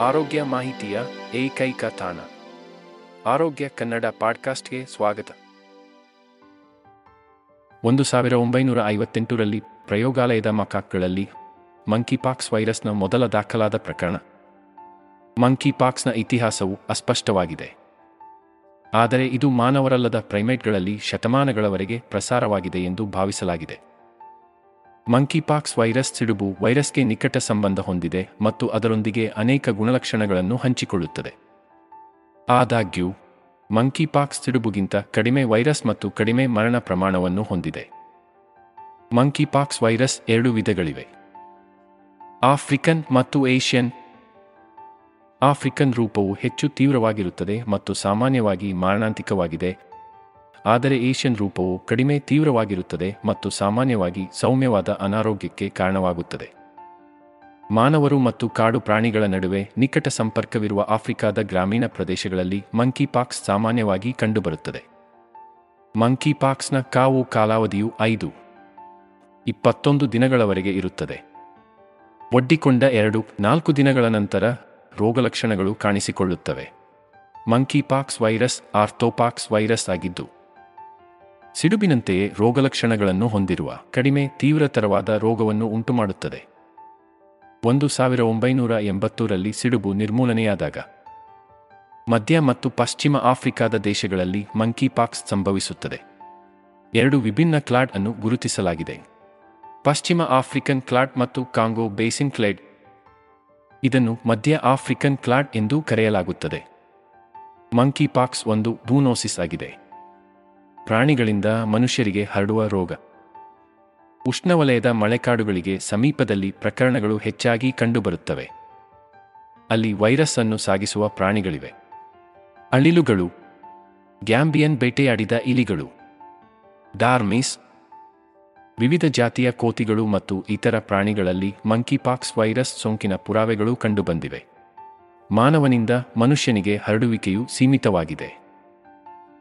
ಆರೋಗ್ಯ ಮಾಹಿತಿಯ ಏಕೈಕ ತಾಣ. ಆರೋಗ್ಯ ಕನ್ನಡ ಪಾಡ್ಕಾಸ್ಟ್ಗೆ ಸ್ವಾಗತ. ಒಂದು ಸಾವಿರ ಒಂಬೈನೂರ ಐವತ್ತೆಂಟರಲ್ಲಿ ಪ್ರಯೋಗಾಲಯದ ಮಕಾಕ್ಗಳಲ್ಲಿ ಮಂಕಿಪಾಕ್ಸ್ ವೈರಸ್ನ ಮೊದಲ ದಾಖಲಾದ ಪ್ರಕರಣ. ಮಂಕಿಪಾಕ್ಸ್ನ ಇತಿಹಾಸವು ಅಸ್ಪಷ್ಟವಾಗಿದೆ. ಆದರೆ ಇದು ಮಾನವರಲ್ಲದ ಪ್ರೈಮೇಟ್ಗಳಲ್ಲಿ ಶತಮಾನಗಳವರೆಗೆ ಪ್ರಸಾರವಾಗಿದೆ ಎಂದು ಭಾವಿಸಲಾಗಿದೆ. ಮಂಕಿಪಾಕ್ಸ್ ವೈರಸ್ ಸಿಡುಬು ವೈರಸ್ಗೆ ನಿಕಟ ಸಂಬಂಧ ಹೊಂದಿದೆ ಮತ್ತು ಅದರೊಂದಿಗೆ ಅನೇಕ ಗುಣಲಕ್ಷಣಗಳನ್ನು ಹಂಚಿಕೊಳ್ಳುತ್ತದೆ. ಆದಾಗ್ಯೂ ಮಂಕಿಪಾಕ್ಸ್ ಸಿಡುಬುಗಿಂತ ಕಡಿಮೆ ವೈರಸ್ ಮತ್ತು ಕಡಿಮೆ ಮರಣ ಪ್ರಮಾಣವನ್ನು ಹೊಂದಿದೆ. ಮಂಕಿಪಾಕ್ಸ್ ವೈರಸ್ ಎರಡು ವಿಧಗಳಿವೆ. ಆಫ್ರಿಕನ್ ಮತ್ತು ಏಷ್ಯನ್. ಆಫ್ರಿಕನ್ ರೂಪವು ಹೆಚ್ಚು ತೀವ್ರವಾಗಿರುತ್ತದೆ ಮತ್ತು ಸಾಮಾನ್ಯವಾಗಿ ಮಾರಣಾಂತಿಕವಾಗಿದೆ ಆದರೆ ಏಷ್ಯನ್ ರೂಪವು ಕಡಿಮೆ ತೀವ್ರವಾಗಿರುತ್ತದೆ ಮತ್ತು ಸಾಮಾನ್ಯವಾಗಿ ಸೌಮ್ಯವಾದ ಅನಾರೋಗ್ಯಕ್ಕೆ ಕಾರಣವಾಗುತ್ತದೆ. ಮಾನವರು ಮತ್ತು ಕಾಡು ಪ್ರಾಣಿಗಳ ನಡುವೆ ನಿಕಟ ಸಂಪರ್ಕವಿರುವ ಆಫ್ರಿಕಾದ ಗ್ರಾಮೀಣ ಪ್ರದೇಶಗಳಲ್ಲಿ ಮಂಕಿಪಾಕ್ಸ್ ಸಾಮಾನ್ಯವಾಗಿ ಕಂಡುಬರುತ್ತದೆ. ಮಂಕಿಪಾಕ್ಸ್ನ ಕಾವು ಕಾಲಾವಧಿಯು ಐದು, ಇಪ್ಪತ್ತೊಂದು ದಿನಗಳವರೆಗೆ ಇರುತ್ತದೆ. ಒಡ್ಡಿಕೊಂಡ ಎರಡು, ನಾಲ್ಕು ದಿನಗಳ ನಂತರ ರೋಗಲಕ್ಷಣಗಳು ಕಾಣಿಸಿಕೊಳ್ಳುತ್ತವೆ. ಮಂಕಿಪಾಕ್ಸ್ ವೈರಸ್ ಆರ್ಥೋಪಾಕ್ಸ್ ವೈರಸ್ ಆಗಿದ್ದು ಸಿಡುಬಿನಂತೆಯೇ ರೋಗಲಕ್ಷಣಗಳನ್ನು ಹೊಂದಿರುವ ಕಡಿಮೆ ತೀವ್ರತರವಾದ ರೋಗವನ್ನು ಉಂಟುಮಾಡುತ್ತದೆ. ಒಂದು ಸಾವಿರ ಒಂಬೈನೂರ ಎಂಬತ್ತೂರಲ್ಲಿ ಸಿಡುಬು ನಿರ್ಮೂಲನೆಯಾದಾಗ, ಮಧ್ಯ ಮತ್ತು ಪಶ್ಚಿಮ ಆಫ್ರಿಕಾದ ದೇಶಗಳಲ್ಲಿ ಮಂಕಿಪಾಕ್ಸ್ ಸಂಭವಿಸುತ್ತದೆ. ಎರಡು ವಿಭಿನ್ನ ಕ್ಲಾಡ್ ಅನ್ನು ಗುರುತಿಸಲಾಗಿದೆ. ಪಶ್ಚಿಮ ಆಫ್ರಿಕನ್ ಕ್ಲಾಡ್ ಮತ್ತು ಕಾಂಗೋ ಬೇಸಿನ್ ಕ್ಲೇಡ್ ಇದನ್ನು ಮಧ್ಯ ಆಫ್ರಿಕನ್ ಕ್ಲಾಡ್ ಎಂದೂ ಕರೆಯಲಾಗುತ್ತದೆ. ಮಂಕಿಪಾಕ್ಸ್ ಒಂದು ಬೂನೋಸಿಸ್ ಆಗಿದೆ. ಪ್ರಾಣಿಗಳಿಂದ ಮನುಷ್ಯರಿಗೆ ಹರಡುವ ರೋಗ. ಉಷ್ಣವಲಯದ ಮಳೆಕಾಡುಗಳಿಗೆ ಸಮೀಪದಲ್ಲಿ ಪ್ರಕರಣಗಳು ಹೆಚ್ಚಾಗಿ ಕಂಡುಬರುತ್ತವೆ. ಅಲ್ಲಿ ವೈರಸ್ ಅನ್ನು ಸಾಗಿಸುವ ಪ್ರಾಣಿಗಳಿವೆ. ಅಳಿಲುಗಳು, ಗ್ಯಾಂಬಿಯನ್ ಬೇಟೆಯಾಡಿದ ಇಲಿಗಳು, ಡಾರ್ಮಿಸ್, ವಿವಿಧ ಜಾತಿಯ ಕೋತಿಗಳು ಮತ್ತು ಇತರ ಪ್ರಾಣಿಗಳಲ್ಲಿ ಮಂಕಿಪಾಕ್ಸ್ ವೈರಸ್ ಸೋಂಕಿನ ಪುರಾವೆಗಳು ಕಂಡುಬಂದಿವೆ. ಮಾನವನಿಂದ ಮನುಷ್ಯನಿಗೆ ಹರಡುವಿಕೆಯು ಸೀಮಿತವಾಗಿದೆ.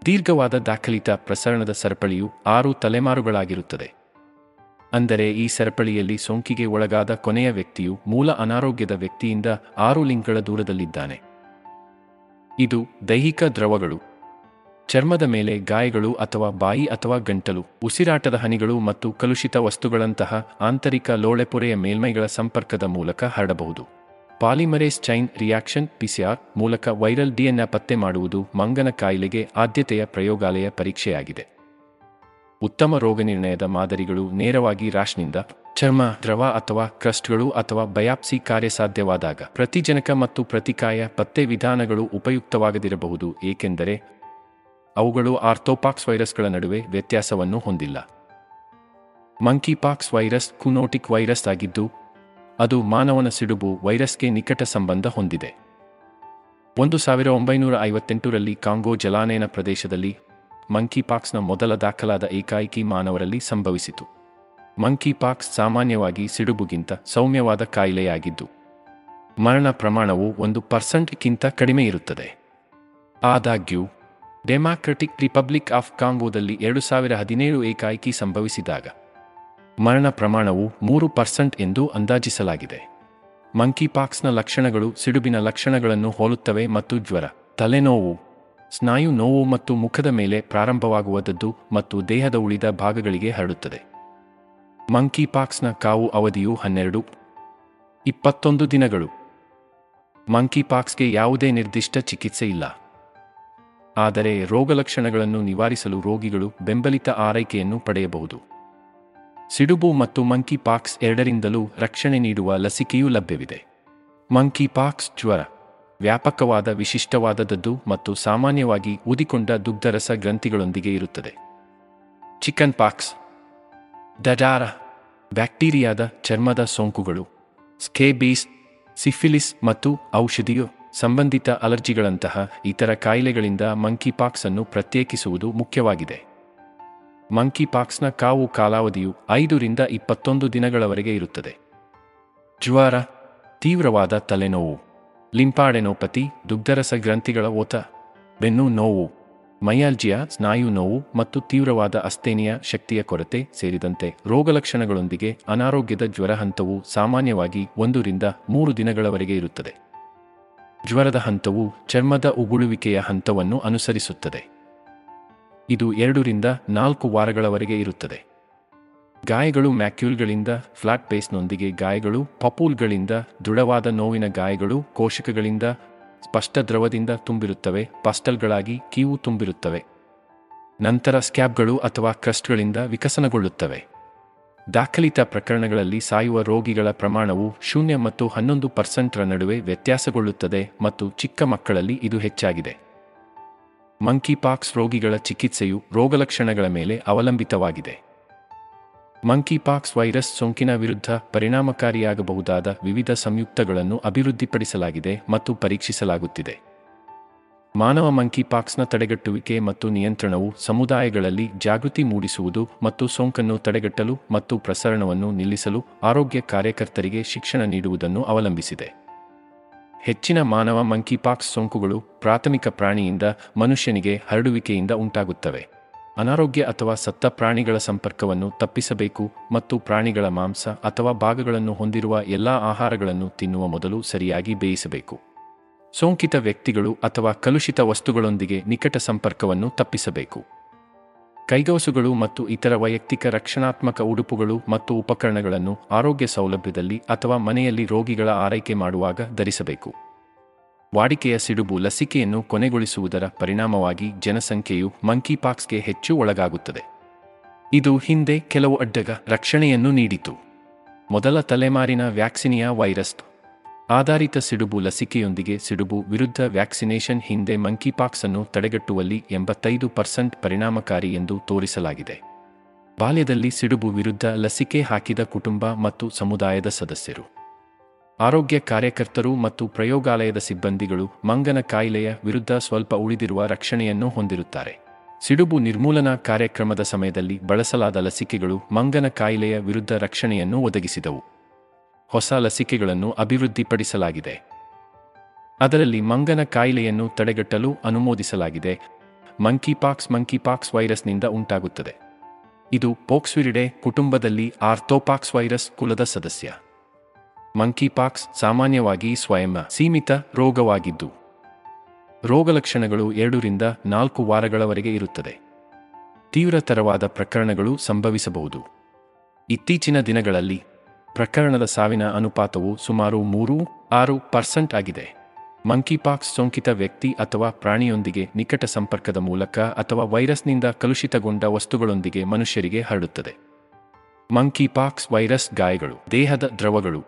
ದೀರ್ಘವಾದ ದಾಖಲಿತ ಪ್ರಸರಣದ ಸರಪಳಿಯು ಆರು ತಲೆಮಾರುಗಳಾಗಿರುತ್ತದೆ. ಅಂದರೆ ಈ ಸರಪಳಿಯಲ್ಲಿ ಸೋಂಕಿಗೆ ಒಳಗಾದ ಕೊನೆಯ ವ್ಯಕ್ತಿಯು ಮೂಲ ಅನಾರೋಗ್ಯದ ವ್ಯಕ್ತಿಯಿಂದ ಆರು ಲಿಂಕ್ಗಳ ದೂರದಲ್ಲಿದ್ದಾನೆ. ಇದು ದೈಹಿಕ ದ್ರವಗಳು. ಚರ್ಮದ ಮೇಲೆ ಗಾಯಗಳು ಅಥವಾ ಬಾಯಿ ಅಥವಾ ಗಂಟಲು, ಉಸಿರಾಟದ ಹನಿಗಳು ಮತ್ತು ಕಲುಷಿತ ವಸ್ತುಗಳಂತಹ ಆಂತರಿಕ ಲೋಳೆಪೊರೆಯ ಮೇಲ್ಮೈಗಳ ಸಂಪರ್ಕದ ಮೂಲಕ ಹರಡಬಹುದು. ಪಾಲಿಮರೇಸ್ ಚೈನ್ ರಿಯಾಕ್ಷನ್ ಪಿಸಿಆರ್ ಮೂಲಕ ವೈರಲ್ ಡಿಎನ್ಎ ಪತ್ತೆ ಮಾಡುವುದು ಮಂಗನ ಕಾಯಿಲೆಗೆ ಆದ್ಯತೆಯ ಪ್ರಯೋಗಾಲಯ ಪರೀಕ್ಷೆಯಾಗಿದೆ. ಉತ್ತಮ ರೋಗನಿರ್ಣಯದ ಮಾದರಿಗಳು ನೇರವಾಗಿ ರಾಶ್ನಿಂದ, ಚರ್ಮ, ದ್ರವ ಅಥವಾ ಕ್ರಸ್ಟ್ಗಳು ಅಥವಾ ಬಯಾಪ್ಸಿ ಕಾರ್ಯಸಾಧ್ಯವಾದಾಗ ಪ್ರತಿಜನಕ ಮತ್ತು ಪ್ರತಿಕಾಯ ಪತ್ತೆ ವಿಧಾನಗಳು ಉಪಯುಕ್ತವಾಗದಿರಬಹುದು, ಏಕೆಂದರೆ ಅವುಗಳು ಆರ್ಥೋಪಾಕ್ಸ್ ವೈರಸ್ಗಳ ನಡುವೆ ವ್ಯತ್ಯಾಸವನ್ನು ಹೊಂದಿಲ್ಲ. ಮಂಕಿಪಾಕ್ಸ್ ವೈರಸ್ ಕುನೋಟಿಕ್ ವೈರಸ್ ಆಗಿದ್ದು ಅದು ಮಾನವನ ಸಿಡುಬು ವೈರಸ್ಗೆ ನಿಕಟ ಸಂಬಂಧ ಹೊಂದಿದೆ. ಒಂದು ಸಾವಿರ ಒಂಬೈನೂರ ಐವತ್ತೆಂಟರಲ್ಲಿ ಕಾಂಗೋ ಜಲಾನಯನ ಪ್ರದೇಶದಲ್ಲಿ ಮಂಕಿಪಾಕ್ಸ್ನ ಮೊದಲ ದಾಖಲಾದ ಏಕಾಏಕಿ ಮಾನವರಲ್ಲಿ ಸಂಭವಿಸಿತು. ಮಂಕಿ ಪಾಕ್ಸ್ ಸಾಮಾನ್ಯವಾಗಿ ಸಿಡುಬುಗಿಂತ ಸೌಮ್ಯವಾದ ಕಾಯಿಲೆಯಾಗಿದ್ದು, ಮರಣ ಪ್ರಮಾಣವು ಒಂದು ಪರ್ಸೆಂಟ್ಗಿಂತ ಕಡಿಮೆ ಇರುತ್ತದೆ. ಆದಾಗ್ಯೂ, ಡೆಮಾಕ್ರೆಟಿಕ್ ರಿಪಬ್ಲಿಕ್ ಆಫ್ ಕಾಂಗೋದಲ್ಲಿ ಎರಡು ಸಾವಿರ ಹದಿನೇಳು ಏಕಾಏಕಿ ಸಂಭವಿಸಿದಾಗ ಮರಣ ಪ್ರಮಾಣವು ಮೂರು ಪರ್ಸೆಂಟ್ ಎಂದು ಅಂದಾಜಿಸಲಾಗಿದೆ. ಮಂಕಿಪಾಕ್ಸ್ನ ಲಕ್ಷಣಗಳು ಸಿಡುಬಿನ ಲಕ್ಷಣಗಳನ್ನು ಹೋಲುತ್ತವೆ ಮತ್ತು ಜ್ವರ, ತಲೆನೋವು, ಸ್ನಾಯು ನೋವು ಮತ್ತು ಮುಖದ ಮೇಲೆ ಪ್ರಾರಂಭವಾಗುವುದದ್ದು ಮತ್ತು ದೇಹದ ಉಳಿದ ಭಾಗಗಳಿಗೆ ಹರಡುತ್ತದೆ. ಮಂಕಿಪಾಕ್ಸ್ನ ಕಾವು ಅವಧಿಯು ಹನ್ನೆರಡು, ಇಪ್ಪತ್ತೊಂದು ದಿನಗಳು. ಮಂಕಿಪಾಕ್ಸ್ಗೆ ಯಾವುದೇ ನಿರ್ದಿಷ್ಟ ಚಿಕಿತ್ಸೆ ಇಲ್ಲ. ಆದರೆ ರೋಗಲಕ್ಷಣಗಳನ್ನು ನಿವಾರಿಸಲು ರೋಗಿಗಳು ಬೆಂಬಲಿತ ಆರೈಕೆಯನ್ನು ಪಡೆಯಬಹುದು. ಸಿಡುಬು ಮತ್ತು ಮಂಕಿ ಪಾಕ್ಸ್ ಎರಡರಿಂದಲೂ ರಕ್ಷಣೆ ನೀಡುವ ಲಸಿಕೆಯೂ ಲಭ್ಯವಿದೆ. ಮಂಕಿ ಪಾಕ್ಸ್ ಜ್ವರ, ವ್ಯಾಪಕವಾದ ವಿಶಿಷ್ಟವಾದದ್ದು ಮತ್ತು ಸಾಮಾನ್ಯವಾಗಿ ಊದಿಕೊಂಡ ದುಗ್ಧರಸ ಗ್ರಂಥಿಗಳೊಂದಿಗೆ ಇರುತ್ತದೆ. ಚಿಕನ್ ಪಾಕ್ಸ್ ಡಡಾರ ಬ್ಯಾಕ್ಟೀರಿಯಾದ ಚರ್ಮದ ಸೋಂಕುಗಳು ಸ್ಕೇಬೀಸ್ ಸಿಫಿಲಿಸ್ ಮತ್ತು ಔಷಧಿಯು ಸಂಬಂಧಿತ ಅಲರ್ಜಿಗಳಂತಹ ಇತರ ಕಾಯಿಲೆಗಳಿಂದ ಮಂಕಿಪಾಕ್ಸ್ ಅನ್ನು ಪ್ರತ್ಯೇಕಿಸುವುದು ಮುಖ್ಯವಾಗಿದೆ. ಮಂಕಿಪಾಕ್ಸ್ನ ಕಾವು ಕಾಲಾವಧಿಯು ಐದರಿಂದ ಇಪ್ಪತ್ತೊಂದು ದಿನಗಳವರೆಗೆ ಇರುತ್ತದೆ. ಜ್ವರ, ತೀವ್ರವಾದ ತಲೆನೋವು ಲಿಂಪಾಡೆನೋಪತಿ ದುಗ್ಧರಸ ಗ್ರಂಥಿಗಳ ಓತ, ಬೆನ್ನು ನೋವು, ಮಯಾಲ್ಜಿಯಾ, ಸ್ನಾಯು ನೋವು ಮತ್ತು ತೀವ್ರವಾದ ಅಸ್ತೇನಿಯ ಶಕ್ತಿಯ ಕೊರತೆ ಸೇರಿದಂತೆ ರೋಗಲಕ್ಷಣಗಳೊಂದಿಗೆ ಅನಾರೋಗ್ಯದ ಜ್ವರ ಹಂತವು ಸಾಮಾನ್ಯವಾಗಿ ಒಂದರಿಂದ ಮೂರು ದಿನಗಳವರೆಗೆ ಇರುತ್ತದೆ. ಜ್ವರದ ಹಂತವು ಚರ್ಮದ ಉಗುಳುವಿಕೆಯ ಹಂತವನ್ನು ಅನುಸರಿಸುತ್ತದೆ. ಇದು ಎರಡರಿಂದ ನಾಲ್ಕು ವಾರಗಳವರೆಗೆ ಇರುತ್ತದೆ. ಗಾಯಗಳು ಮ್ಯಾಕ್ಯೂಲ್ಗಳಿಂದ ಫ್ಲಾಟ್ ಪೇಸ್ನೊಂದಿಗೆ ಗಾಯಗಳು, ಪಪೂಲ್ಗಳಿಂದ ದೃಢವಾದ ನೋವಿನ ಗಾಯಗಳು, ಕೋಶಕಗಳಿಂದ ಸ್ಪಷ್ಟ ದ್ರವದಿಂದ ತುಂಬಿರುತ್ತವೆ, ಪಸ್ಟಲ್ಗಳಾಗಿ ಕೀವು ತುಂಬಿರುತ್ತವೆ. ನಂತರ ಸ್ಕ್ಯಾಬ್ಗಳು ಅಥವಾ ಕ್ರಸ್ಟ್ಗಳಿಂದ ವಿಕಸನಗೊಳ್ಳುತ್ತವೆ. ದಾಖಲಿತ ಪ್ರಕರಣಗಳಲ್ಲಿ ಸಾಯುವ ರೋಗಿಗಳ ಪ್ರಮಾಣವು ಶೂನ್ಯ ಮತ್ತು ಹನ್ನೊಂದು ಪರ್ಸೆಂಟ್ರ ನಡುವೆ ವ್ಯತ್ಯಾಸಗೊಳ್ಳುತ್ತದೆ ಮತ್ತು ಚಿಕ್ಕ ಮಕ್ಕಳಲ್ಲಿ ಇದು ಹೆಚ್ಚಾಗಿದೆ. ಮಂಕಿಪಾಕ್ಸ್ ರೋಗಿಗಳ ಚಿಕಿತ್ಸೆಯು ರೋಗಲಕ್ಷಣಗಳ ಮೇಲೆ ಅವಲಂಬಿತವಾಗಿದೆ. ಮಂಕಿಪಾಕ್ಸ್ ವೈರಸ್ ಸೋಂಕಿನ ವಿರುದ್ಧ ಪರಿಣಾಮಕಾರಿಯಾಗಬಹುದಾದ ವಿವಿಧ ಸಂಯುಕ್ತಗಳನ್ನು ಅಭಿವೃದ್ಧಿಪಡಿಸಲಾಗಿದೆ ಮತ್ತು ಪರೀಕ್ಷಿಸಲಾಗುತ್ತಿದೆ. ಮಾನವ ಮಂಕಿಪಾಕ್ಸ್ನ ತಡೆಗಟ್ಟುವಿಕೆ ಮತ್ತು ನಿಯಂತ್ರಣವು ಸಮುದಾಯಗಳಲ್ಲಿ ಜಾಗೃತಿ ಮೂಡಿಸುವುದು ಮತ್ತು ಸೋಂಕನ್ನು ತಡೆಗಟ್ಟಲು ಮತ್ತು ಪ್ರಸರಣವನ್ನು ನಿಲ್ಲಿಸಲು ಆರೋಗ್ಯ ಕಾರ್ಯಕರ್ತರಿಗೆ ಶಿಕ್ಷಣ ನೀಡುವುದನ್ನು ಅವಲಂಬಿಸಿದೆ. ಹೆಚ್ಚಿನ ಮಾನವ ಮಂಕಿಪಾಕ್ಸ್ ಸೋಂಕುಗಳು ಪ್ರಾಥಮಿಕ ಪ್ರಾಣಿಯಿಂದ ಮನುಷ್ಯನಿಗೆ ಹರಡುವಿಕೆಯಿಂದ ಉಂಟಾಗುತ್ತವೆ. ಅನಾರೋಗ್ಯ ಅಥವಾ ಸತ್ತ ಪ್ರಾಣಿಗಳ ಸಂಪರ್ಕವನ್ನು ತಪ್ಪಿಸಬೇಕು ಮತ್ತು ಪ್ರಾಣಿಗಳ ಮಾಂಸ ಅಥವಾ ಭಾಗಗಳನ್ನು ಹೊಂದಿರುವ ಎಲ್ಲಾ ಆಹಾರಗಳನ್ನು ತಿನ್ನುವ ಮೊದಲು ಸರಿಯಾಗಿ ಬೇಯಿಸಬೇಕು. ಸೋಂಕಿತ ವ್ಯಕ್ತಿಗಳು ಅಥವಾ ಕಲುಷಿತ ವಸ್ತುಗಳೊಂದಿಗೆ ನಿಕಟ ಸಂಪರ್ಕವನ್ನು ತಪ್ಪಿಸಬೇಕು. ಕೈಗವಸುಗಳು ಮತ್ತು ಇತರ ವೈಯಕ್ತಿಕ ರಕ್ಷಣಾತ್ಮಕ ಉಡುಪುಗಳು ಮತ್ತು ಉಪಕರಣಗಳನ್ನು ಆರೋಗ್ಯ ಸೌಲಭ್ಯದಲ್ಲಿ ಅಥವಾ ಮನೆಯಲ್ಲಿ ರೋಗಿಗಳ ಆರೈಕೆ ಮಾಡುವಾಗ ಧರಿಸಬೇಕು. ವಾಡಿಕೆಯ ಸಿಡುಬು ಲಸಿಕೆಯನ್ನು ಕೊನೆಗೊಳಿಸುವುದರ ಪರಿಣಾಮವಾಗಿ ಜನಸಂಖ್ಯೆಯು ಮಂಕಿಪಾಕ್ಸ್ಗೆ ಹೆಚ್ಚು ಒಳಗಾಗುತ್ತದೆ. ಇದು ಹಿಂದೆ ಕೆಲವು ಅಡ್ಡಗ ರಕ್ಷಣೆಯನ್ನು ನೀಡಿತು. ಮೊದಲ ತಲೆಮಾರಿನ ವ್ಯಾಕ್ಸಿನಿಯಾ ವೈರಸ್ ಆಧಾರಿತ ಸಿಡುಬು ಲಸಿಕೆಯೊಂದಿಗೆ ಸಿಡುಬು ವಿರುದ್ಧ ವ್ಯಾಕ್ಸಿನೇಷನ್ ಹಿಂದೆ ಮಂಕಿಪಾಕ್ಸ್ ಅನ್ನು ತಡೆಗಟ್ಟುವಲ್ಲಿ ಎಂಬತ್ತೈದು ಪರ್ಸೆಂಟ್ ಪರಿಣಾಮಕಾರಿ ಎಂದು ತೋರಿಸಲಾಗಿದೆ. ಬಾಲ್ಯದಲ್ಲಿ ಸಿಡುಬು ವಿರುದ್ಧ ಲಸಿಕೆ ಹಾಕಿದ ಕುಟುಂಬ ಮತ್ತು ಸಮುದಾಯದ ಸದಸ್ಯರು. ಆರೋಗ್ಯ ಕಾರ್ಯಕರ್ತರು ಮತ್ತು ಪ್ರಯೋಗಾಲಯದ ಸಿಬ್ಬಂದಿಗಳು ಮಂಗನ ಕಾಯಿಲೆಯ ವಿರುದ್ಧ ಸ್ವಲ್ಪ ಉಳಿದಿರುವ ರಕ್ಷಣೆಯನ್ನು ಹೊಂದಿರುತ್ತಾರೆ. ಸಿಡುಬು ನಿರ್ಮೂಲನಾ ಕಾರ್ಯಕ್ರಮದ ಸಮಯದಲ್ಲಿ ಬಳಸಲಾದ ಲಸಿಕೆಗಳು ಮಂಗನ ಕಾಯಿಲೆಯ ವಿರುದ್ಧ ರಕ್ಷಣೆಯನ್ನು ಒದಗಿಸಿದವು. ಹೊಸ ಲಸಿಕೆಗಳನ್ನು ಅಭಿವೃದ್ಧಿಪಡಿಸಲಾಗಿದೆ. ಅದರಲ್ಲಿ ಮಂಗನ ಕಾಯಿಲೆಯನ್ನು ತಡೆಗಟ್ಟಲು ಅನುಮೋದಿಸಲಾಗಿದೆ. ಮಂಕಿಪಾಕ್ಸ್ ಮಂಕಿಪಾಕ್ಸ್ ವೈರಸ್ನಿಂದ ಉಂಟಾಗುತ್ತದೆ. ಇದು ಪೋಕ್ಸ್ವಿರಿಡೆ ಕುಟುಂಬದಲ್ಲಿ ಆರ್ಥೋಪಾಕ್ಸ್ ವೈರಸ್ ಕುಲದ ಸದಸ್ಯ. ಮಂಕಿಪಾಕ್ಸ್ ಸಾಮಾನ್ಯವಾಗಿ ಸ್ವಯಂ ಸೀಮಿತ ರೋಗವಾಗಿದ್ದು ರೋಗಲಕ್ಷಣಗಳು ಎರಡರಿಂದ ನಾಲ್ಕು ವಾರಗಳವರೆಗೆ ಇರುತ್ತದೆ. ತೀವ್ರತರವಾದ ಪ್ರಕರಣಗಳು ಸಂಭವಿಸಬಹುದು. ಇತ್ತೀಚಿನ ದಿನಗಳಲ್ಲಿ ಪ್ರಕರಣದ ಸಾವಿನ ಅನುಪಾತವು ಸುಮಾರು ಮೂರು ಆರು ಪರ್ಸೆಂಟ್ ಆಗಿದೆ. ಮಂಕಿಪಾಕ್ಸ್ ಸೋಂಕಿತ ವ್ಯಕ್ತಿ ಅಥವಾ ಪ್ರಾಣಿಯೊಂದಿಗೆ ನಿಕಟ ಸಂಪರ್ಕದ ಮೂಲಕ ಅಥವಾ ವೈರಸ್ನಿಂದ ಕಲುಷಿತಗೊಂಡ ವಸ್ತುಗಳೊಂದಿಗೆ ಮನುಷ್ಯರಿಗೆ ಹರಡುತ್ತದೆ. ಮಂಕಿಪಾಕ್ಸ್ ವೈರಸ್ ಗಾಯಗಳು, ದೇಹದ ದ್ರವಗಳು,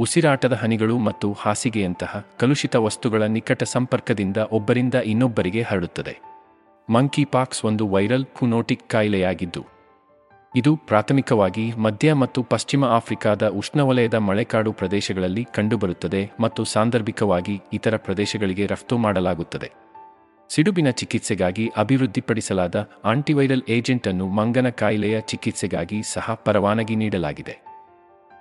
ಉಸಿರಾಟದ ಹನಿಗಳು ಮತ್ತು ಹಾಸಿಗೆಯಂತಹ ಕಲುಷಿತ ವಸ್ತುಗಳ ನಿಕಟ ಸಂಪರ್ಕದಿಂದ ಒಬ್ಬರಿಂದ ಇನ್ನೊಬ್ಬರಿಗೆ ಹರಡುತ್ತದೆ. ಮಂಕಿಪಾಕ್ಸ್ ಒಂದು ವೈರಲ್ ಕುನೋಟಿಕ್ ಕಾಯಿಲೆಯಾಗಿದ್ದು ಇದು ಪ್ರಾಥಮಿಕವಾಗಿ ಮಧ್ಯ ಮತ್ತು ಪಶ್ಚಿಮ ಆಫ್ರಿಕಾದ ಉಷ್ಣವಲಯದ ಮಳೆಕಾಡು ಪ್ರದೇಶಗಳಲ್ಲಿ ಕಂಡುಬರುತ್ತದೆ ಮತ್ತು ಸಾಂದರ್ಭಿಕವಾಗಿ ಇತರ ಪ್ರದೇಶಗಳಿಗೆ ರಫ್ತು ಮಾಡಲಾಗುತ್ತದೆ. ಸಿಡುಬಿನ ಚಿಕಿತ್ಸೆಗಾಗಿ ಅಭಿವೃದ್ಧಿಪಡಿಸಲಾದ ಆಂಟಿವೈರಲ್ ಏಜೆಂಟ್ ಅನ್ನು ಮಂಗನ ಕಾಯಿಲೆಯ ಚಿಕಿತ್ಸೆಗಾಗಿ ಸಹ ಪರವಾನಗಿ ನೀಡಲಾಗಿದೆ.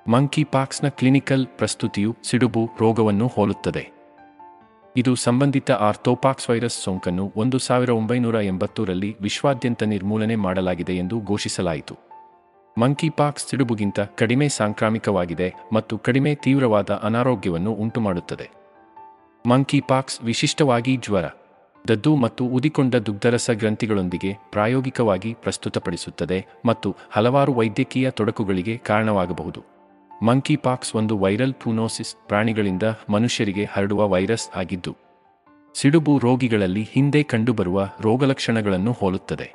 ಮಂಕಿ ಪಾಕ್ಸ್ನ ಕ್ಲಿನಿಕಲ್ ಪ್ರಸ್ತುತಿಯು ಸಿಡುಬು ರೋಗವನ್ನು ಹೋಲುತ್ತದೆ. ಇದು ಸಂಬಂಧಿತ ಆರ್ಥೋಪಾಕ್ಸ್ ವೈರಸ್ ಸೋಂಕನ್ನು ಒಂದು ಸಾವಿರ ಒಂಬೈನೂರ ಎಂಬತ್ತೂರಲ್ಲಿ ವಿಶ್ವಾದ್ಯಂತ ನಿರ್ಮೂಲನೆ ಮಾಡಲಾಗಿದೆ ಎಂದು ಘೋಷಿಸಲಾಯಿತು. ಮಂಕಿಪಾಕ್ಸ್ ಸಿಡುಬುಗಿಂತ ಕಡಿಮೆ ಸಾಂಕ್ರಾಮಿಕವಾಗಿದೆ ಮತ್ತು ಕಡಿಮೆ ತೀವ್ರವಾದ ಅನಾರೋಗ್ಯವನ್ನು ಉಂಟುಮಾಡುತ್ತದೆ. ಮಂಕಿಪಾಕ್ಸ್ ವಿಶಿಷ್ಟವಾಗಿ ಜ್ವರ, ದದ್ದು ಮತ್ತು ಉದಿಕೊಂಡ ದುಗ್ಧರಸ ಗ್ರಂಥಿಗಳೊಂದಿಗೆ ಪ್ರಾಯೋಗಿಕವಾಗಿ ಪ್ರಸ್ತುತಪಡಿಸುತ್ತದೆ ಮತ್ತು ಹಲವಾರು ವೈದ್ಯಕೀಯ ತೊಡಕುಗಳಿಗೆ ಕಾರಣವಾಗಬಹುದು. ಮಂಕಿಪಾಕ್ಸ್ ಒಂದು ವೈರಲ್ ಪೂನೋಸಿಸ್ ಪ್ರಾಣಿಗಳಿಂದ ಮನುಷ್ಯರಿಗೆ ಹರಡುವ ವೈರಸ್ ಆಗಿದ್ದು, ಸಿಡುಬು ರೋಗಿಗಳಲ್ಲಿ ಹಿಂದೆ ಕಂಡುಬರುವ ರೋಗಲಕ್ಷಣಗಳನ್ನು ಹೋಲುತ್ತದೆ.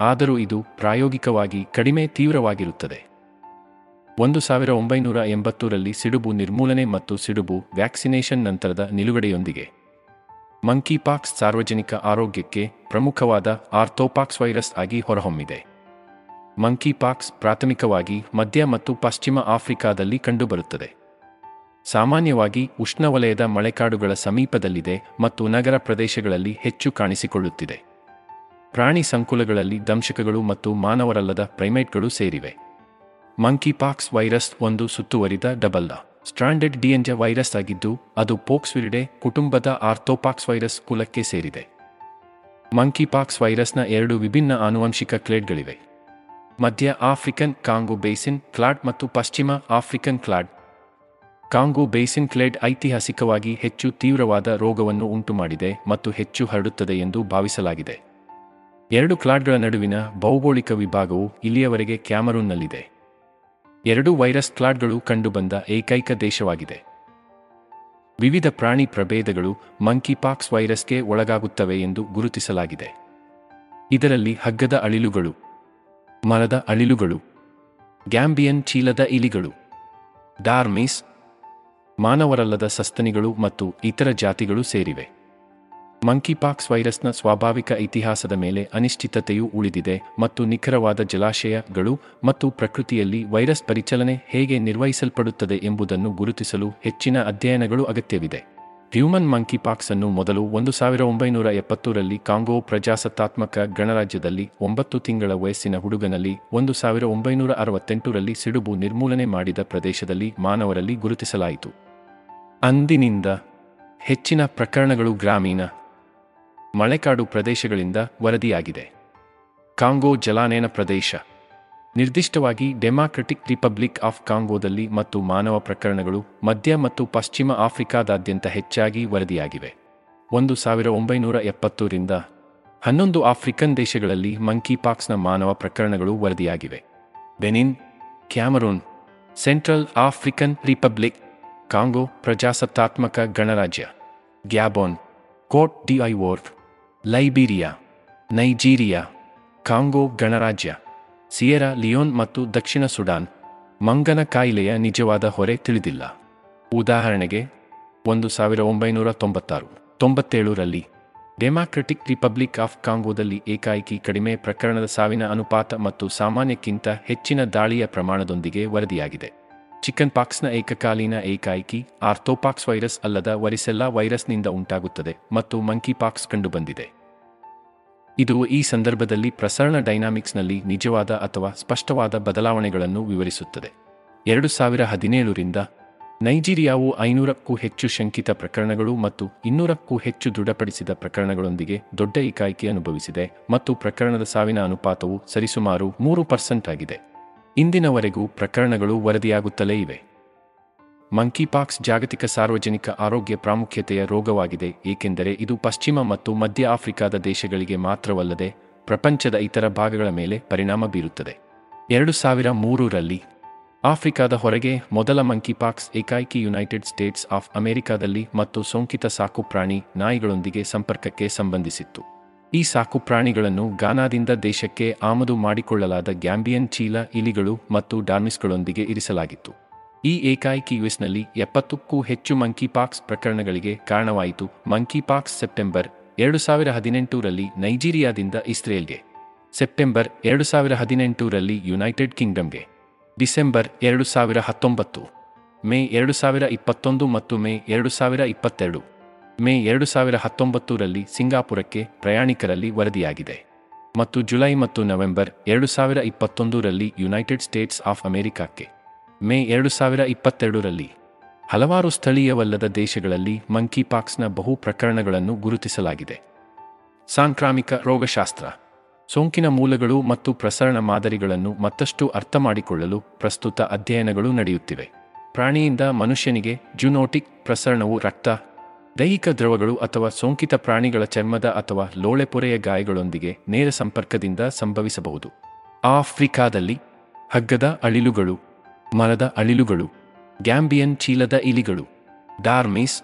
ಆದರೂ ಇದು ಪ್ರಾಯೋಗಿಕವಾಗಿ ಕಡಿಮೆ ತೀವ್ರವಾಗಿರುತ್ತದೆ. ಒಂದು ಸಾವಿರ ಒಂಬೈನೂರ ಎಂಬತ್ತೂರಲ್ಲಿ ಸಿಡುಬು ನಿರ್ಮೂಲನೆ ಮತ್ತು ಸಿಡುಬು ವ್ಯಾಕ್ಸಿನೇಷನ್ ನಂತರದ ನಿಲುಗಡೆಯೊಂದಿಗೆ ಮಂಕಿಪಾಕ್ಸ್ ಸಾರ್ವಜನಿಕ ಆರೋಗ್ಯಕ್ಕೆ ಪ್ರಮುಖವಾದ ಆರ್ಥೋಪಾಕ್ಸ್ ವೈರಸ್ ಆಗಿ ಹೊರಹೊಮ್ಮಿದೆ. ಮಂಕಿಪಾಕ್ಸ್ ಪ್ರಾಥಮಿಕವಾಗಿ ಮಧ್ಯ ಮತ್ತು ಪಶ್ಚಿಮ ಆಫ್ರಿಕಾದಲ್ಲಿ ಕಂಡುಬರುತ್ತದೆ. ಸಾಮಾನ್ಯವಾಗಿ ಉಷ್ಣವಲಯದ ಮಳೆಕಾಡುಗಳ ಸಮೀಪದಲ್ಲಿದೆ ಮತ್ತು ನಗರ ಪ್ರದೇಶಗಳಲ್ಲಿ ಹೆಚ್ಚು ಕಾಣಿಸಿಕೊಳ್ಳುತ್ತಿದೆ. ಪ್ರಾಣಿ ಸಂಕುಲಗಳಲ್ಲಿ ದಂಶಕಗಳು ಮತ್ತು ಮಾನವರಲ್ಲದ ಪ್ರೈಮೇಟ್ಗಳು ಸೇರಿವೆ. ಮಂಕಿಪಾಕ್ಸ್ ವೈರಸ್ ಒಂದು ಸುತ್ತುವರಿದ ಡಬಲ್ ಸ್ಟ್ರಾಂಡೆಡ್ ಡಿಎನ್ಜ ವೈರಸ್ ಆಗಿದ್ದು, ಅದು ಪೋಕ್ಸ್ವಿರಿಡೆ ಕುಟುಂಬದ ಆರ್ಥೋಪಾಕ್ಸ್ ವೈರಸ್ ಕುಲಕ್ಕೆ ಸೇರಿದೆ. ಮಂಕಿಪಾಕ್ಸ್ ವೈರಸ್ನ ಎರಡು ವಿಭಿನ್ನ ಆನುವಂಶಿಕ ಕ್ಲೇಡ್ಗಳಿವೆ. ಮಧ್ಯ ಆಫ್ರಿಕನ್ ಕಾಂಗೋ ಬೇಸಿನ್ ಕ್ಲಾಡ್ ಮತ್ತು ಪಶ್ಚಿಮ African clade Congo basin clade ಐತಿಹಾಸಿಕವಾಗಿ ಹೆಚ್ಚು ತೀವ್ರವಾದ ರೋಗವನ್ನು ಉಂಟುಮಾಡಿದೆ ಮತ್ತು ಹೆಚ್ಚು ಹರಡುತ್ತದೆ ಎಂದು ಭಾವಿಸಲಾಗಿದೆ. ಎರಡು ಕ್ಲಾಡ್ಗಳ ನಡುವಿನ ಭೌಗೋಳಿಕ ವಿಭಾಗವು ಇಲ್ಲಿಯವರೆಗೆ ಕ್ಯಾಮರೂನ್ನಲ್ಲಿದೆ. ಎರಡು ವೈರಸ್ ಕ್ಲಾಡ್ಗಳು ಕಂಡುಬಂದ ಏಕೈಕ ದೇಶವಾಗಿದೆ. ವಿವಿಧ ಪ್ರಾಣಿ ಪ್ರಭೇದಗಳು ಮಂಕಿಪಾಕ್ಸ್ ವೈರಸ್ಗೆ ಒಳಗಾಗುತ್ತವೆ ಎಂದು ಗುರುತಿಸಲಾಗಿದೆ. ಇದರಲ್ಲಿ ಹಗ್ಗದ ಅಳಿಲುಗಳು ಮರದ ಅಳಿಲುಗಳು. ಗ್ಯಾಂಬಿಯನ್ ಚೀಲದ ಇಲಿಗಳು. ಡಾರ್ಮೀಸ್, ಮಾನವರಲ್ಲದ ಸಸ್ತನಿಗಳು ಮತ್ತು ಇತರ ಜಾತಿಗಳು ಸೇರಿವೆ. ಮಂಕಿಪಾಕ್ಸ್ ವೈರಸ್ನ ಸ್ವಾಭಾವಿಕ ಇತಿಹಾಸದ ಮೇಲೆ ಅನಿಶ್ಚಿತತೆಯು ಉಳಿದಿದೆ ಮತ್ತು ನಿಖರವಾದ ಜಲಾಶಯಗಳು ಮತ್ತು ಪ್ರಕೃತಿಯಲ್ಲಿ ವೈರಸ್ ಪರಿಚಲನೆ ಹೇಗೆ ನಿರ್ವಹಿಸಲ್ಪಡುತ್ತದೆ ಎಂಬುದನ್ನು ಗುರುತಿಸಲು ಹೆಚ್ಚಿನ ಅಧ್ಯಯನಗಳು ಅಗತ್ಯವಿದೆ. ಹ್ಯೂಮನ್ ಮಂಕಿಪಾಕ್ಸ್ ಅನ್ನು ಮೊದಲು ಒಂದು ಸಾವಿರ ಒಂಬೈನೂರ ಎಪ್ಪತ್ತರಲ್ಲಿ ಕಾಂಗೋ ಪ್ರಜಾಸತ್ತಾತ್ಮಕ ಗಣರಾಜ್ಯದಲ್ಲಿ ಒಂಬತ್ತು ತಿಂಗಳ ವಯಸ್ಸಿನ ಹುಡುಗನಲ್ಲಿ ಒಂದು ಸಾವಿರ ಒಂಬೈನೂರ ಅರವತ್ತೆಂಟರಲ್ಲಿ ಸಿಡುಬು ನಿರ್ಮೂಲನೆ ಮಾಡಿದ ಪ್ರದೇಶದಲ್ಲಿ ಮಾನವರಲ್ಲಿ ಗುರುತಿಸಲಾಯಿತು. ಅಂದಿನಿಂದ ಹೆಚ್ಚಿನ ಪ್ರಕರಣಗಳು ಗ್ರಾಮೀಣ, ಮಳೆಕಾಡು ಪ್ರದೇಶಗಳಿಂದ ವರದಿಯಾಗಿದೆ. ಕಾಂಗೋ ಜಲಾನಯನ ಪ್ರದೇಶ ನಿರ್ದಿಷ್ಟವಾಗಿ ಡೆಮಾಕ್ರೆಟಿಕ್ ರಿಪಬ್ಲಿಕ್ ಆಫ್ ಕಾಂಗೋದಲ್ಲಿ ಮತ್ತು ಮಾನವ ಪ್ರಕರಣಗಳು ಮಧ್ಯ ಮತ್ತು ಪಶ್ಚಿಮ ಆಫ್ರಿಕಾದಾದ್ಯಂತ ಹೆಚ್ಚಾಗಿ ವರದಿಯಾಗಿವೆ. ಒಂದು ಸಾವಿರ ಒಂಬೈನೂರ ಎಪ್ಪತ್ತರಿಂದ ಹನ್ನೊಂದು ಆಫ್ರಿಕನ್ ದೇಶಗಳಲ್ಲಿ ಮಂಕಿಪಾಕ್ಸ್ನ ಮಾನವ ಪ್ರಕರಣಗಳು ವರದಿಯಾಗಿವೆ. Benin, Cameroon, Central African Republic, Congo ಪ್ರಜಾಸತ್ತಾತ್ಮಕ ಗಣರಾಜ್ಯ, Gabon, Cote d'Ivoire Ivoire Liberia, Nigeria, Congo ಗಣರಾಜ್ಯ. ಸಿಯೆರಾ, ಲಿಯೋನ್ ಮತ್ತು ದಕ್ಷಿಣ ಸುಡಾನ್ ಮಂಗನ ಕಾಯಿಲೆಯ ನಿಜವಾದ ಹೊರೆ ತಿಳಿದಿಲ್ಲ. ಉದಾಹರಣೆಗೆ, ಒಂದು ಸಾವಿರ ಒಂಬೈನೂರ ತೊಂಬತ್ತಾರು ತೊಂಬತ್ತೇಳರಲ್ಲಿ ಡೆಮಾಕ್ರೆಟಿಕ್ ರಿಪಬ್ಲಿಕ್ ಆಫ್ ಕಾಂಗೋದಲ್ಲಿ ಏಕಾಏಕಿ ಕಡಿಮೆ ಪ್ರಕರಣದ ಸಾವಿನ ಅನುಪಾತ ಮತ್ತು ಸಾಮಾನ್ಯಕ್ಕಿಂತ ಹೆಚ್ಚಿನ ದಾಳಿಯ ಪ್ರಮಾಣದೊಂದಿಗೆ ವರದಿಯಾಗಿದೆ. ಚಿಕನ್ ಪಾಕ್ಸ್ನ ಏಕಕಾಲೀನ ಏಕಾಏಕಿ ಆರ್ಥೋಪಾಕ್ಸ್ ವೈರಸ್ ಅಲ್ಲದ ವರಿಸೆಲ್ಲಾ ವೈರಸ್ನಿಂದ ಉಂಟಾಗುತ್ತದೆ ಮತ್ತು ಮಂಕಿಪಾಕ್ಸ್ ಕಂಡುಬಂದಿದೆ. ಇದು ಈ ಸಂದರ್ಭದಲ್ಲಿ ಪ್ರಸರಣ ಡೈನಾಮಿಕ್ಸ್ನಲ್ಲಿ ನಿಜವಾದ ಅಥವಾ ಸ್ಪಷ್ಟವಾದ ಬದಲಾವಣೆಗಳನ್ನು ವಿವರಿಸುತ್ತದೆ. ಎರಡು ಸಾವಿರ ಹದಿನೇಳರಿಂದ ನೈಜೀರಿಯಾವು ಐನೂರಕ್ಕೂ ಹೆಚ್ಚು ಶಂಕಿತ ಪ್ರಕರಣಗಳು ಮತ್ತು ಇನ್ನೂರಕ್ಕೂ ಹೆಚ್ಚು ದೃಢಪಡಿಸಿದ ಪ್ರಕರಣಗಳೊಂದಿಗೆ ದೊಡ್ಡ ಏಕಾಏಕಿ ಅನುಭವಿಸಿದೆ ಮತ್ತು ಪ್ರಕರಣದ ಸಾವಿನ ಅನುಪಾತವು ಸರಿಸುಮಾರು ಮೂರು ಪರ್ಸೆಂಟ್ ಆಗಿದೆ. ಇಂದಿನವರೆಗೂ ಪ್ರಕರಣಗಳು ವರದಿಯಾಗುತ್ತಲೇ ಇವೆ. ಮಂಕಿಪಾಕ್ಸ್ ಜಾಗತಿಕ ಸಾರ್ವಜನಿಕ ಆರೋಗ್ಯ ಪ್ರಾಮುಖ್ಯತೆಯ ರೋಗವಾಗಿದೆ, ಏಕೆಂದರೆ ಇದು ಪಶ್ಚಿಮ ಮತ್ತು ಮಧ್ಯ ಆಫ್ರಿಕಾದ ದೇಶಗಳಿಗೆ ಮಾತ್ರವಲ್ಲದೆ ಪ್ರಪಂಚದ ಇತರ ಭಾಗಗಳ ಮೇಲೆ ಪರಿಣಾಮ ಬೀರುತ್ತದೆ. ಎರಡು ಸಾವಿರ ಮೂರರಲ್ಲಿ ಆಫ್ರಿಕಾದ ಹೊರಗೆ ಮೊದಲ ಮಂಕಿಪಾಕ್ಸ್ ಏಕಾಏಕಿ ಯುನೈಟೆಡ್ ಸ್ಟೇಟ್ಸ್ ಆಫ್ ಅಮೆರಿಕಾದಲ್ಲಿ ಮತ್ತು ಸೋಂಕಿತ ಸಾಕುಪ್ರಾಣಿ ನಾಯಿಗಳೊಂದಿಗೆ ಸಂಪರ್ಕಕ್ಕೆ ಸಂಬಂಧಿಸಿತ್ತು. ಈ ಸಾಕುಪ್ರಾಣಿಗಳನ್ನು ಗಾನಾದಿಂದ ದೇಶಕ್ಕೆ ಆಮದು ಮಾಡಿಕೊಳ್ಳಲಾದ ಗ್ಯಾಂಬಿಯನ್ ಚೀಲ, ಇಲಿಗಳು ಮತ್ತು ಡಾರ್ಮಿಸ್ಗಳೊಂದಿಗೆ ಇರಿಸಲಾಗಿತ್ತು. ಈ ಏಕಾಏಕಿ ಯುಎಸ್ನಲ್ಲಿ ಎಪ್ಪತ್ತಕ್ಕೂ ಹೆಚ್ಚು ಮಂಕಿಪಾಕ್ಸ್ ಪ್ರಕರಣಗಳಿಗೆ ಕಾರಣವಾಯಿತು. ಮಂಕಿಪಾಕ್ಸ್ ಸೆಪ್ಟೆಂಬರ್ ಎರಡು ಸಾವಿರ ಹದಿನೆಂಟರಲ್ಲಿ ನೈಜೀರಿಯಾದಿಂದ ಇಸ್ರೇಲ್ಗೆ. ಸೆಪ್ಟೆಂಬರ್ ಎರಡು ಸಾವಿರ ಹದಿನೆಂಟರಲ್ಲಿ ಯುನೈಟೆಡ್ ಕಿಂಗ್ಡಮ್ಗೆ. ಡಿಸೆಂಬರ್ ಎರಡು ಸಾವಿರ ಹತ್ತೊಂಬತ್ತು ಮೇ ಎರಡು ಸಾವಿರ ಇಪ್ಪತ್ತೊಂದು ಮತ್ತು ಮೇ ಎರಡು ಸಾವಿರ ಇಪ್ಪತ್ತೆರಡು ಮೇ ಎರಡು ಸಾವಿರ ಹತ್ತೊಂಬತ್ತರಲ್ಲಿ ಸಿಂಗಾಪುರಕ್ಕೆ ಪ್ರಯಾಣಿಕರಲ್ಲಿ ವರದಿಯಾಗಿದೆ. ಮತ್ತು ಜುಲೈ ಮತ್ತು ನವೆಂಬರ್ ಎರಡು ಸಾವಿರ ಇಪ್ಪತ್ತೊಂದರಲ್ಲಿ ಯುನೈಟೆಡ್ ಸ್ಟೇಟ್ಸ್ ಆಫ್ ಅಮೆರಿಕಕ್ಕೆ. ಮೇ ಎರಡು ಸಾವಿರ ಇಪ್ಪತ್ತೆರಡರಲ್ಲಿ ಹಲವಾರು ಸ್ಥಳೀಯವಲ್ಲದ ದೇಶಗಳಲ್ಲಿ ಮಂಕಿಪಾಕ್ಸ್ನ ಬಹು ಪ್ರಕರಣಗಳನ್ನು ಗುರುತಿಸಲಾಗಿದೆ. ಸಾಂಕ್ರಾಮಿಕ ರೋಗಶಾಸ್ತ್ರ, ಸೋಂಕಿನ ಮೂಲಗಳು ಮತ್ತು ಪ್ರಸರಣ ಮಾದರಿಗಳನ್ನು ಮತ್ತಷ್ಟು ಅರ್ಥಮಾಡಿಕೊಳ್ಳಲು ಪ್ರಸ್ತುತ ಅಧ್ಯಯನಗಳು ನಡೆಯುತ್ತಿವೆ. ಪ್ರಾಣಿಯಿಂದ ಮನುಷ್ಯನಿಗೆ ಜುನೋಟಿಕ್ ಪ್ರಸರಣವು ರಕ್ತ, ದೈಹಿಕ ದ್ರವಗಳು ಅಥವಾ ಸೋಂಕಿತ ಪ್ರಾಣಿಗಳ ಚರ್ಮದ ಅಥವಾ ಲೋಳೆಪೊರೆಯ ಗಾಯಗಳೊಂದಿಗೆ ನೇರ ಸಂಪರ್ಕದಿಂದ ಸಂಭವಿಸಬಹುದು. ಆಫ್ರಿಕಾದಲ್ಲಿ ಹಗ್ಗದ ಅಳಿಲುಗಳು ಮರದ ಅಳಿಲುಗಳು, ಗ್ಯಾಂಬಿಯನ್ ಚೀಲದ ಇಲಿಗಳು, ಡಾರ್ಮಿಸ್,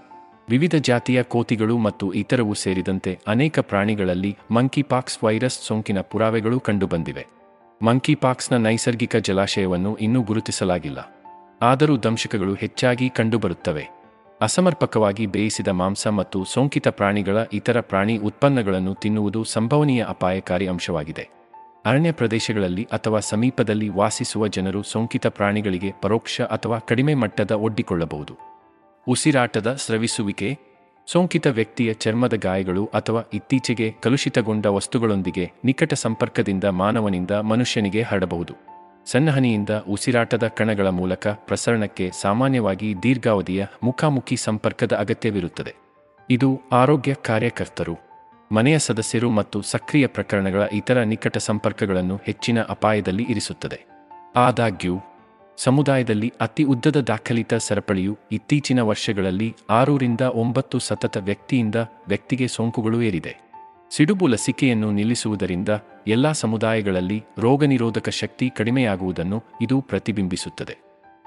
ವಿವಿಧ ಜಾತಿಯ ಕೋತಿಗಳು ಮತ್ತು ಇತರವು ಸೇರಿದಂತೆ ಅನೇಕ ಪ್ರಾಣಿಗಳಲ್ಲಿ ಮಂಕಿಪಾಕ್ಸ್ ವೈರಸ್ ಸೋಂಕಿನ ಪುರಾವೆಗಳು ಕಂಡುಬಂದಿವೆ. ಮಂಕಿಪಾಕ್ಸ್ನ ನೈಸರ್ಗಿಕ ಜಲಾಶಯವನ್ನು ಇನ್ನೂ ಗುರುತಿಸಲಾಗಿಲ್ಲ. ಆದರೂ ದಂಶಕಗಳು ಹೆಚ್ಚಾಗಿ ಕಂಡುಬರುತ್ತವೆ. ಅಸಮರ್ಪಕವಾಗಿ ಬೇಯಿಸಿದ ಮಾಂಸ ಮತ್ತು ಸೋಂಕಿತ ಪ್ರಾಣಿಗಳ ಇತರ ಪ್ರಾಣಿ ಉತ್ಪನ್ನಗಳನ್ನು ತಿನ್ನುವುದು ಸಂಭವನೀಯ ಅಪಾಯಕಾರಿ ಅಂಶವಾಗಿದೆ. ಅರಣ್ಯ ಪ್ರದೇಶಗಳಲ್ಲಿ ಅಥವಾ ಸಮೀಪದಲ್ಲಿ ವಾಸಿಸುವ ಜನರು ಸೋಂಕಿತ ಪ್ರಾಣಿಗಳಿಗೆ ಪರೋಕ್ಷ ಅಥವಾ ಕಡಿಮೆ ಮಟ್ಟದ ಒಡ್ಡಿಕೊಳ್ಳಬಹುದು. ಉಸಿರಾಟದ ಸ್ರವಿಸುವಿಕೆ, ಸೋಂಕಿತ ವ್ಯಕ್ತಿಯ ಚರ್ಮದ ಗಾಯಗಳು ಅಥವಾ ಇತ್ತೀಚೆಗೆ ಕಲುಷಿತಗೊಂಡ ವಸ್ತುಗಳೊಂದಿಗೆ ನಿಕಟ ಸಂಪರ್ಕದಿಂದ ಮಾನವನಿಂದ ಮನುಷ್ಯನಿಗೆ ಹರಡಬಹುದು. ಸನ್ನಹನಿಯಿಂದ ಉಸಿರಾಟದ ಕಣಗಳ ಮೂಲಕ ಪ್ರಸರಣಕ್ಕೆ ಸಾಮಾನ್ಯವಾಗಿ ದೀರ್ಘಾವಧಿಯ ಮುಖಾಮುಖಿ ಸಂಪರ್ಕದ ಅಗತ್ಯವಿರುತ್ತದೆ. ಇದು ಆರೋಗ್ಯ ಕಾರ್ಯಕರ್ತರು ಮನೆಯ ಸದಸ್ಯರು ಮತ್ತು ಸಕ್ರಿಯ ಪ್ರಕರಣಗಳ ಇತರ ನಿಕಟ ಸಂಪರ್ಕಗಳನ್ನು ಹೆಚ್ಚಿನ ಅಪಾಯದಲ್ಲಿ ಇರಿಸುತ್ತದೆ. ಆದಾಗ್ಯೂ, ಸಮುದಾಯದಲ್ಲಿ ಅತಿ ಉದ್ದದ ದಾಖಲಿತ ಸರಪಳಿಯು ಇತ್ತೀಚಿನ ವರ್ಷಗಳಲ್ಲಿ ಆರರಿಂದ ಒಂಬತ್ತು ಸತತ ವ್ಯಕ್ತಿಯಿಂದ ವ್ಯಕ್ತಿಗೆ ಸೋಂಕುಗಳು ಏರಿದೆ. ಸಿಡುಬು ಲಸಿಕೆಯನ್ನು ನಿಲ್ಲಿಸುವುದರಿಂದ ಎಲ್ಲಾ ಸಮುದಾಯಗಳಲ್ಲಿ ರೋಗನಿರೋಧಕ ಶಕ್ತಿ ಕಡಿಮೆಯಾಗುವುದನ್ನು ಇದು ಪ್ರತಿಬಿಂಬಿಸುತ್ತದೆ.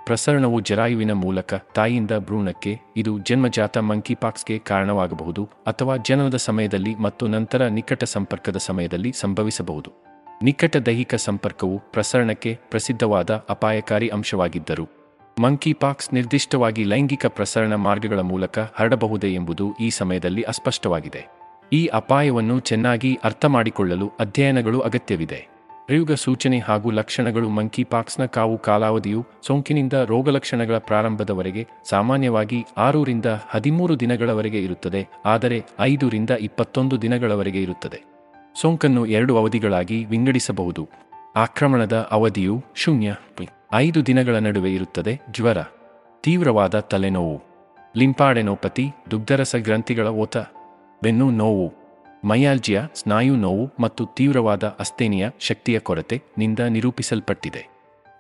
ಪ್ರಸರಣವು ಜರಾಯುವಿನ ಮೂಲಕ ತಾಯಿಯಿಂದ ಭ್ರೂಣಕ್ಕೆ, ಇದು ಜನ್ಮಜಾತ ಮಂಕಿಪಾಕ್ಸ್ಗೆ ಕಾರಣವಾಗಬಹುದು ಅಥವಾ ಜನನದ ಸಮಯದಲ್ಲಿ ಮತ್ತು ನಂತರ ನಿಕಟ ಸಂಪರ್ಕದ ಸಮಯದಲ್ಲಿ ಸಂಭವಿಸಬಹುದು. ನಿಕಟ ದೈಹಿಕ ಸಂಪರ್ಕವು ಪ್ರಸರಣಕ್ಕೆ ಪ್ರಸಿದ್ಧವಾದ ಅಪಾಯಕಾರಿ ಅಂಶವಾಗಿದ್ದರು ಮಂಕಿಪಾಕ್ಸ್ ನಿರ್ದಿಷ್ಟವಾಗಿ ಲೈಂಗಿಕ ಪ್ರಸರಣ ಮಾರ್ಗಗಳ ಮೂಲಕ ಹರಡಬಹುದೇ ಎಂಬುದು ಈ ಸಮಯದಲ್ಲಿ ಅಸ್ಪಷ್ಟವಾಗಿದೆ. ಈ ಅಪಾಯವನ್ನು ಚೆನ್ನಾಗಿ ಅರ್ಥಮಾಡಿಕೊಳ್ಳಲು ಅಧ್ಯಯನಗಳು ಅಗತ್ಯವಿದೆ. ಪ್ರಯೋಗ ಸೂಚನೆ ಹಾಗೂ ಲಕ್ಷಣಗಳು ಮಂಕಿ ಪಾಕ್ಸ್ನ ಕಾವು ಕಾಲಾವಧಿಯು ಸೋಂಕಿನಿಂದ ರೋಗಲಕ್ಷಣಗಳ ಪ್ರಾರಂಭದವರೆಗೆ ಸಾಮಾನ್ಯವಾಗಿ ಆರರಿಂದ ಹದಿಮೂರು ದಿನಗಳವರೆಗೆ ಇರುತ್ತದೆ, ಆದರೆ ಐದರಿಂದ ಇಪ್ಪತ್ತೊಂದು ದಿನಗಳವರೆಗೆ ಇರುತ್ತದೆ. ಸೋಂಕನ್ನು ಎರಡು ಅವಧಿಗಳಾಗಿ ವಿಂಗಡಿಸಬಹುದು. ಆಕ್ರಮಣದ ಅವಧಿಯು ಶೂನ್ಯ ಐದು ದಿನಗಳ ನಡುವೆ ಇರುತ್ತದೆ, ಜ್ವರ, ತೀವ್ರವಾದ ತಲೆನೋವು, ಲಿಂಪಾಡೆನೋಪತಿ, ದುಗ್ಧರಸ ಗ್ರಂಥಿಗಳ ಓತ, ಬೆನ್ನು ನೋವು ಮಯಾಲ್ಜಿಯಾ ಸ್ನಾಯು ನೋವು ಮತ್ತು ತೀವ್ರವಾದ ಅಸ್ತೇನಿಯ ಶಕ್ತಿಯ ಕೊರತೆ ನಿಂದ ನಿರೂಪಿಸಲ್ಪಟ್ಟಿದೆ.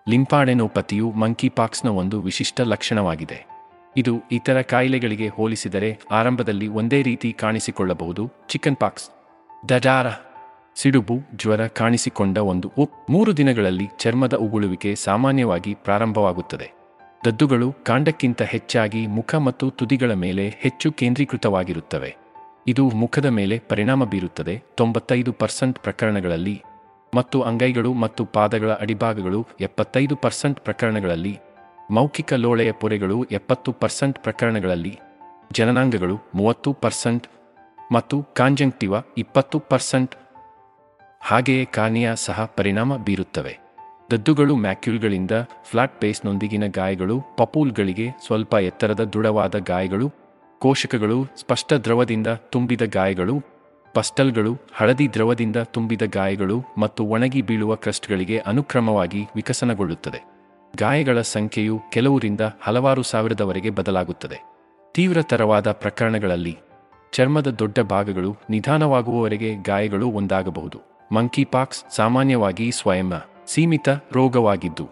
ಲಿಂಪಾಡೆನೋಪತಿಯು ಮಂಕಿಪಾಕ್ಸ್ನ ಒಂದು ವಿಶಿಷ್ಟ ಲಕ್ಷಣವಾಗಿದೆ. ಇದು ಇತರ ಕಾಯಿಲೆಗಳಿಗೆ ಹೋಲಿಸಿದರೆ ಆರಂಭದಲ್ಲಿ ಒಂದೇ ರೀತಿ ಕಾಣಿಸಿಕೊಳ್ಳಬಹುದು ಚಿಕನ್ ಪಾಕ್ಸ್. ದಡಾರ ಸಿಡುಬು ಜ್ವರ ಕಾಣಿಸಿಕೊಂಡ ಒಂದು ಉಪ್ ಮೂರು ದಿನಗಳಲ್ಲಿ ಚರ್ಮದ ಉಗುಳುವಿಕೆ ಸಾಮಾನ್ಯವಾಗಿ ಪ್ರಾರಂಭವಾಗುತ್ತದೆ. ದದ್ದುಗಳು ಕಾಂಡಕ್ಕಿಂತ ಹೆಚ್ಚಾಗಿ ಮುಖ ಮತ್ತು ತುದಿಗಳ ಮೇಲೆ ಹೆಚ್ಚು ಕೇಂದ್ರೀಕೃತವಾಗಿರುತ್ತವೆ. ಇದು ಮುಖದ ಮೇಲೆ ಪರಿಣಾಮ ಬೀರುತ್ತದೆ. ತೊಂಬತ್ತೈದು ಪರ್ಸೆಂಟ್ ಪ್ರಕರಣಗಳಲ್ಲಿ ಮತ್ತು ಅಂಗೈಗಳು ಮತ್ತು ಪಾದಗಳ ಅಡಿಭಾಗಗಳು ಎಪ್ಪತ್ತೈದು ಪರ್ಸೆಂಟ್ ಪ್ರಕರಣಗಳಲ್ಲಿ, ಮೌಖಿಕ ಲೋಳೆಯ ಪೊರೆಗಳು ಎಪ್ಪತ್ತು ಪರ್ಸೆಂಟ್ ಪ್ರಕರಣಗಳಲ್ಲಿ, ಜನನಾಂಗಗಳು ಮೂವತ್ತು ಪರ್ಸೆಂಟ್ ಮತ್ತು ಕಾಂಜಂಕ್ಟಿವ ಇಪ್ಪತ್ತು ಪರ್ಸೆಂಟ್. ಹಾಗೆಯೇ ಕಾರ್ನಿಯಾ ಸಹ ಪರಿಣಾಮ ಬೀರುತ್ತವೆ. ದದ್ದುಗಳು ಮ್ಯಾಕ್ಯೂಲ್ಗಳಿಂದ ಫ್ಲಾಟ್ ಬೇಸ್ನೊಂದಿಗಿನ ಗಾಯಗಳು, ಪಪೂಲ್ಗಳಿಗೆ ಸ್ವಲ್ಪ ಎತ್ತರದ ದೃಢವಾದ ಗಾಯಗಳು ಕೋಶಕಗಳು ಸ್ಪಷ್ಟ ದ್ರವದಿಂದ ತುಂಬಿದ ಗಾಯಗಳು, ಪಸ್ಟಲ್ಗಳು ಹಳದಿ ದ್ರವದಿಂದ ತುಂಬಿದ ಗಾಯಗಳು ಮತ್ತು ಒಣಗಿ ಬೀಳುವ ಕ್ರಸ್ಟ್ಗಳಿಗೆ ಅನುಕ್ರಮವಾಗಿ ವಿಕಸನಗೊಳ್ಳುತ್ತದೆ. ಗಾಯಗಳ ಸಂಖ್ಯೆಯು ಕೆಲವರಿಂದ ಹಲವಾರು ಸಾವಿರದವರೆಗೆ ಬದಲಾಗುತ್ತದೆ. ತೀವ್ರತರವಾದ ಪ್ರಕರಣಗಳಲ್ಲಿ ಚರ್ಮದ ದೊಡ್ಡ ಭಾಗಗಳು ನಿಧಾನವಾಗುವವರೆಗೆ ಗಾಯಗಳು ಒಂದಾಗಬಹುದು. ಮಂಕಿಪಾಕ್ಸ್ ಸಾಮಾನ್ಯವಾಗಿ ಸ್ವಯಂ ಸೀಮಿತ ರೋಗವಾಗಿದ್ದು,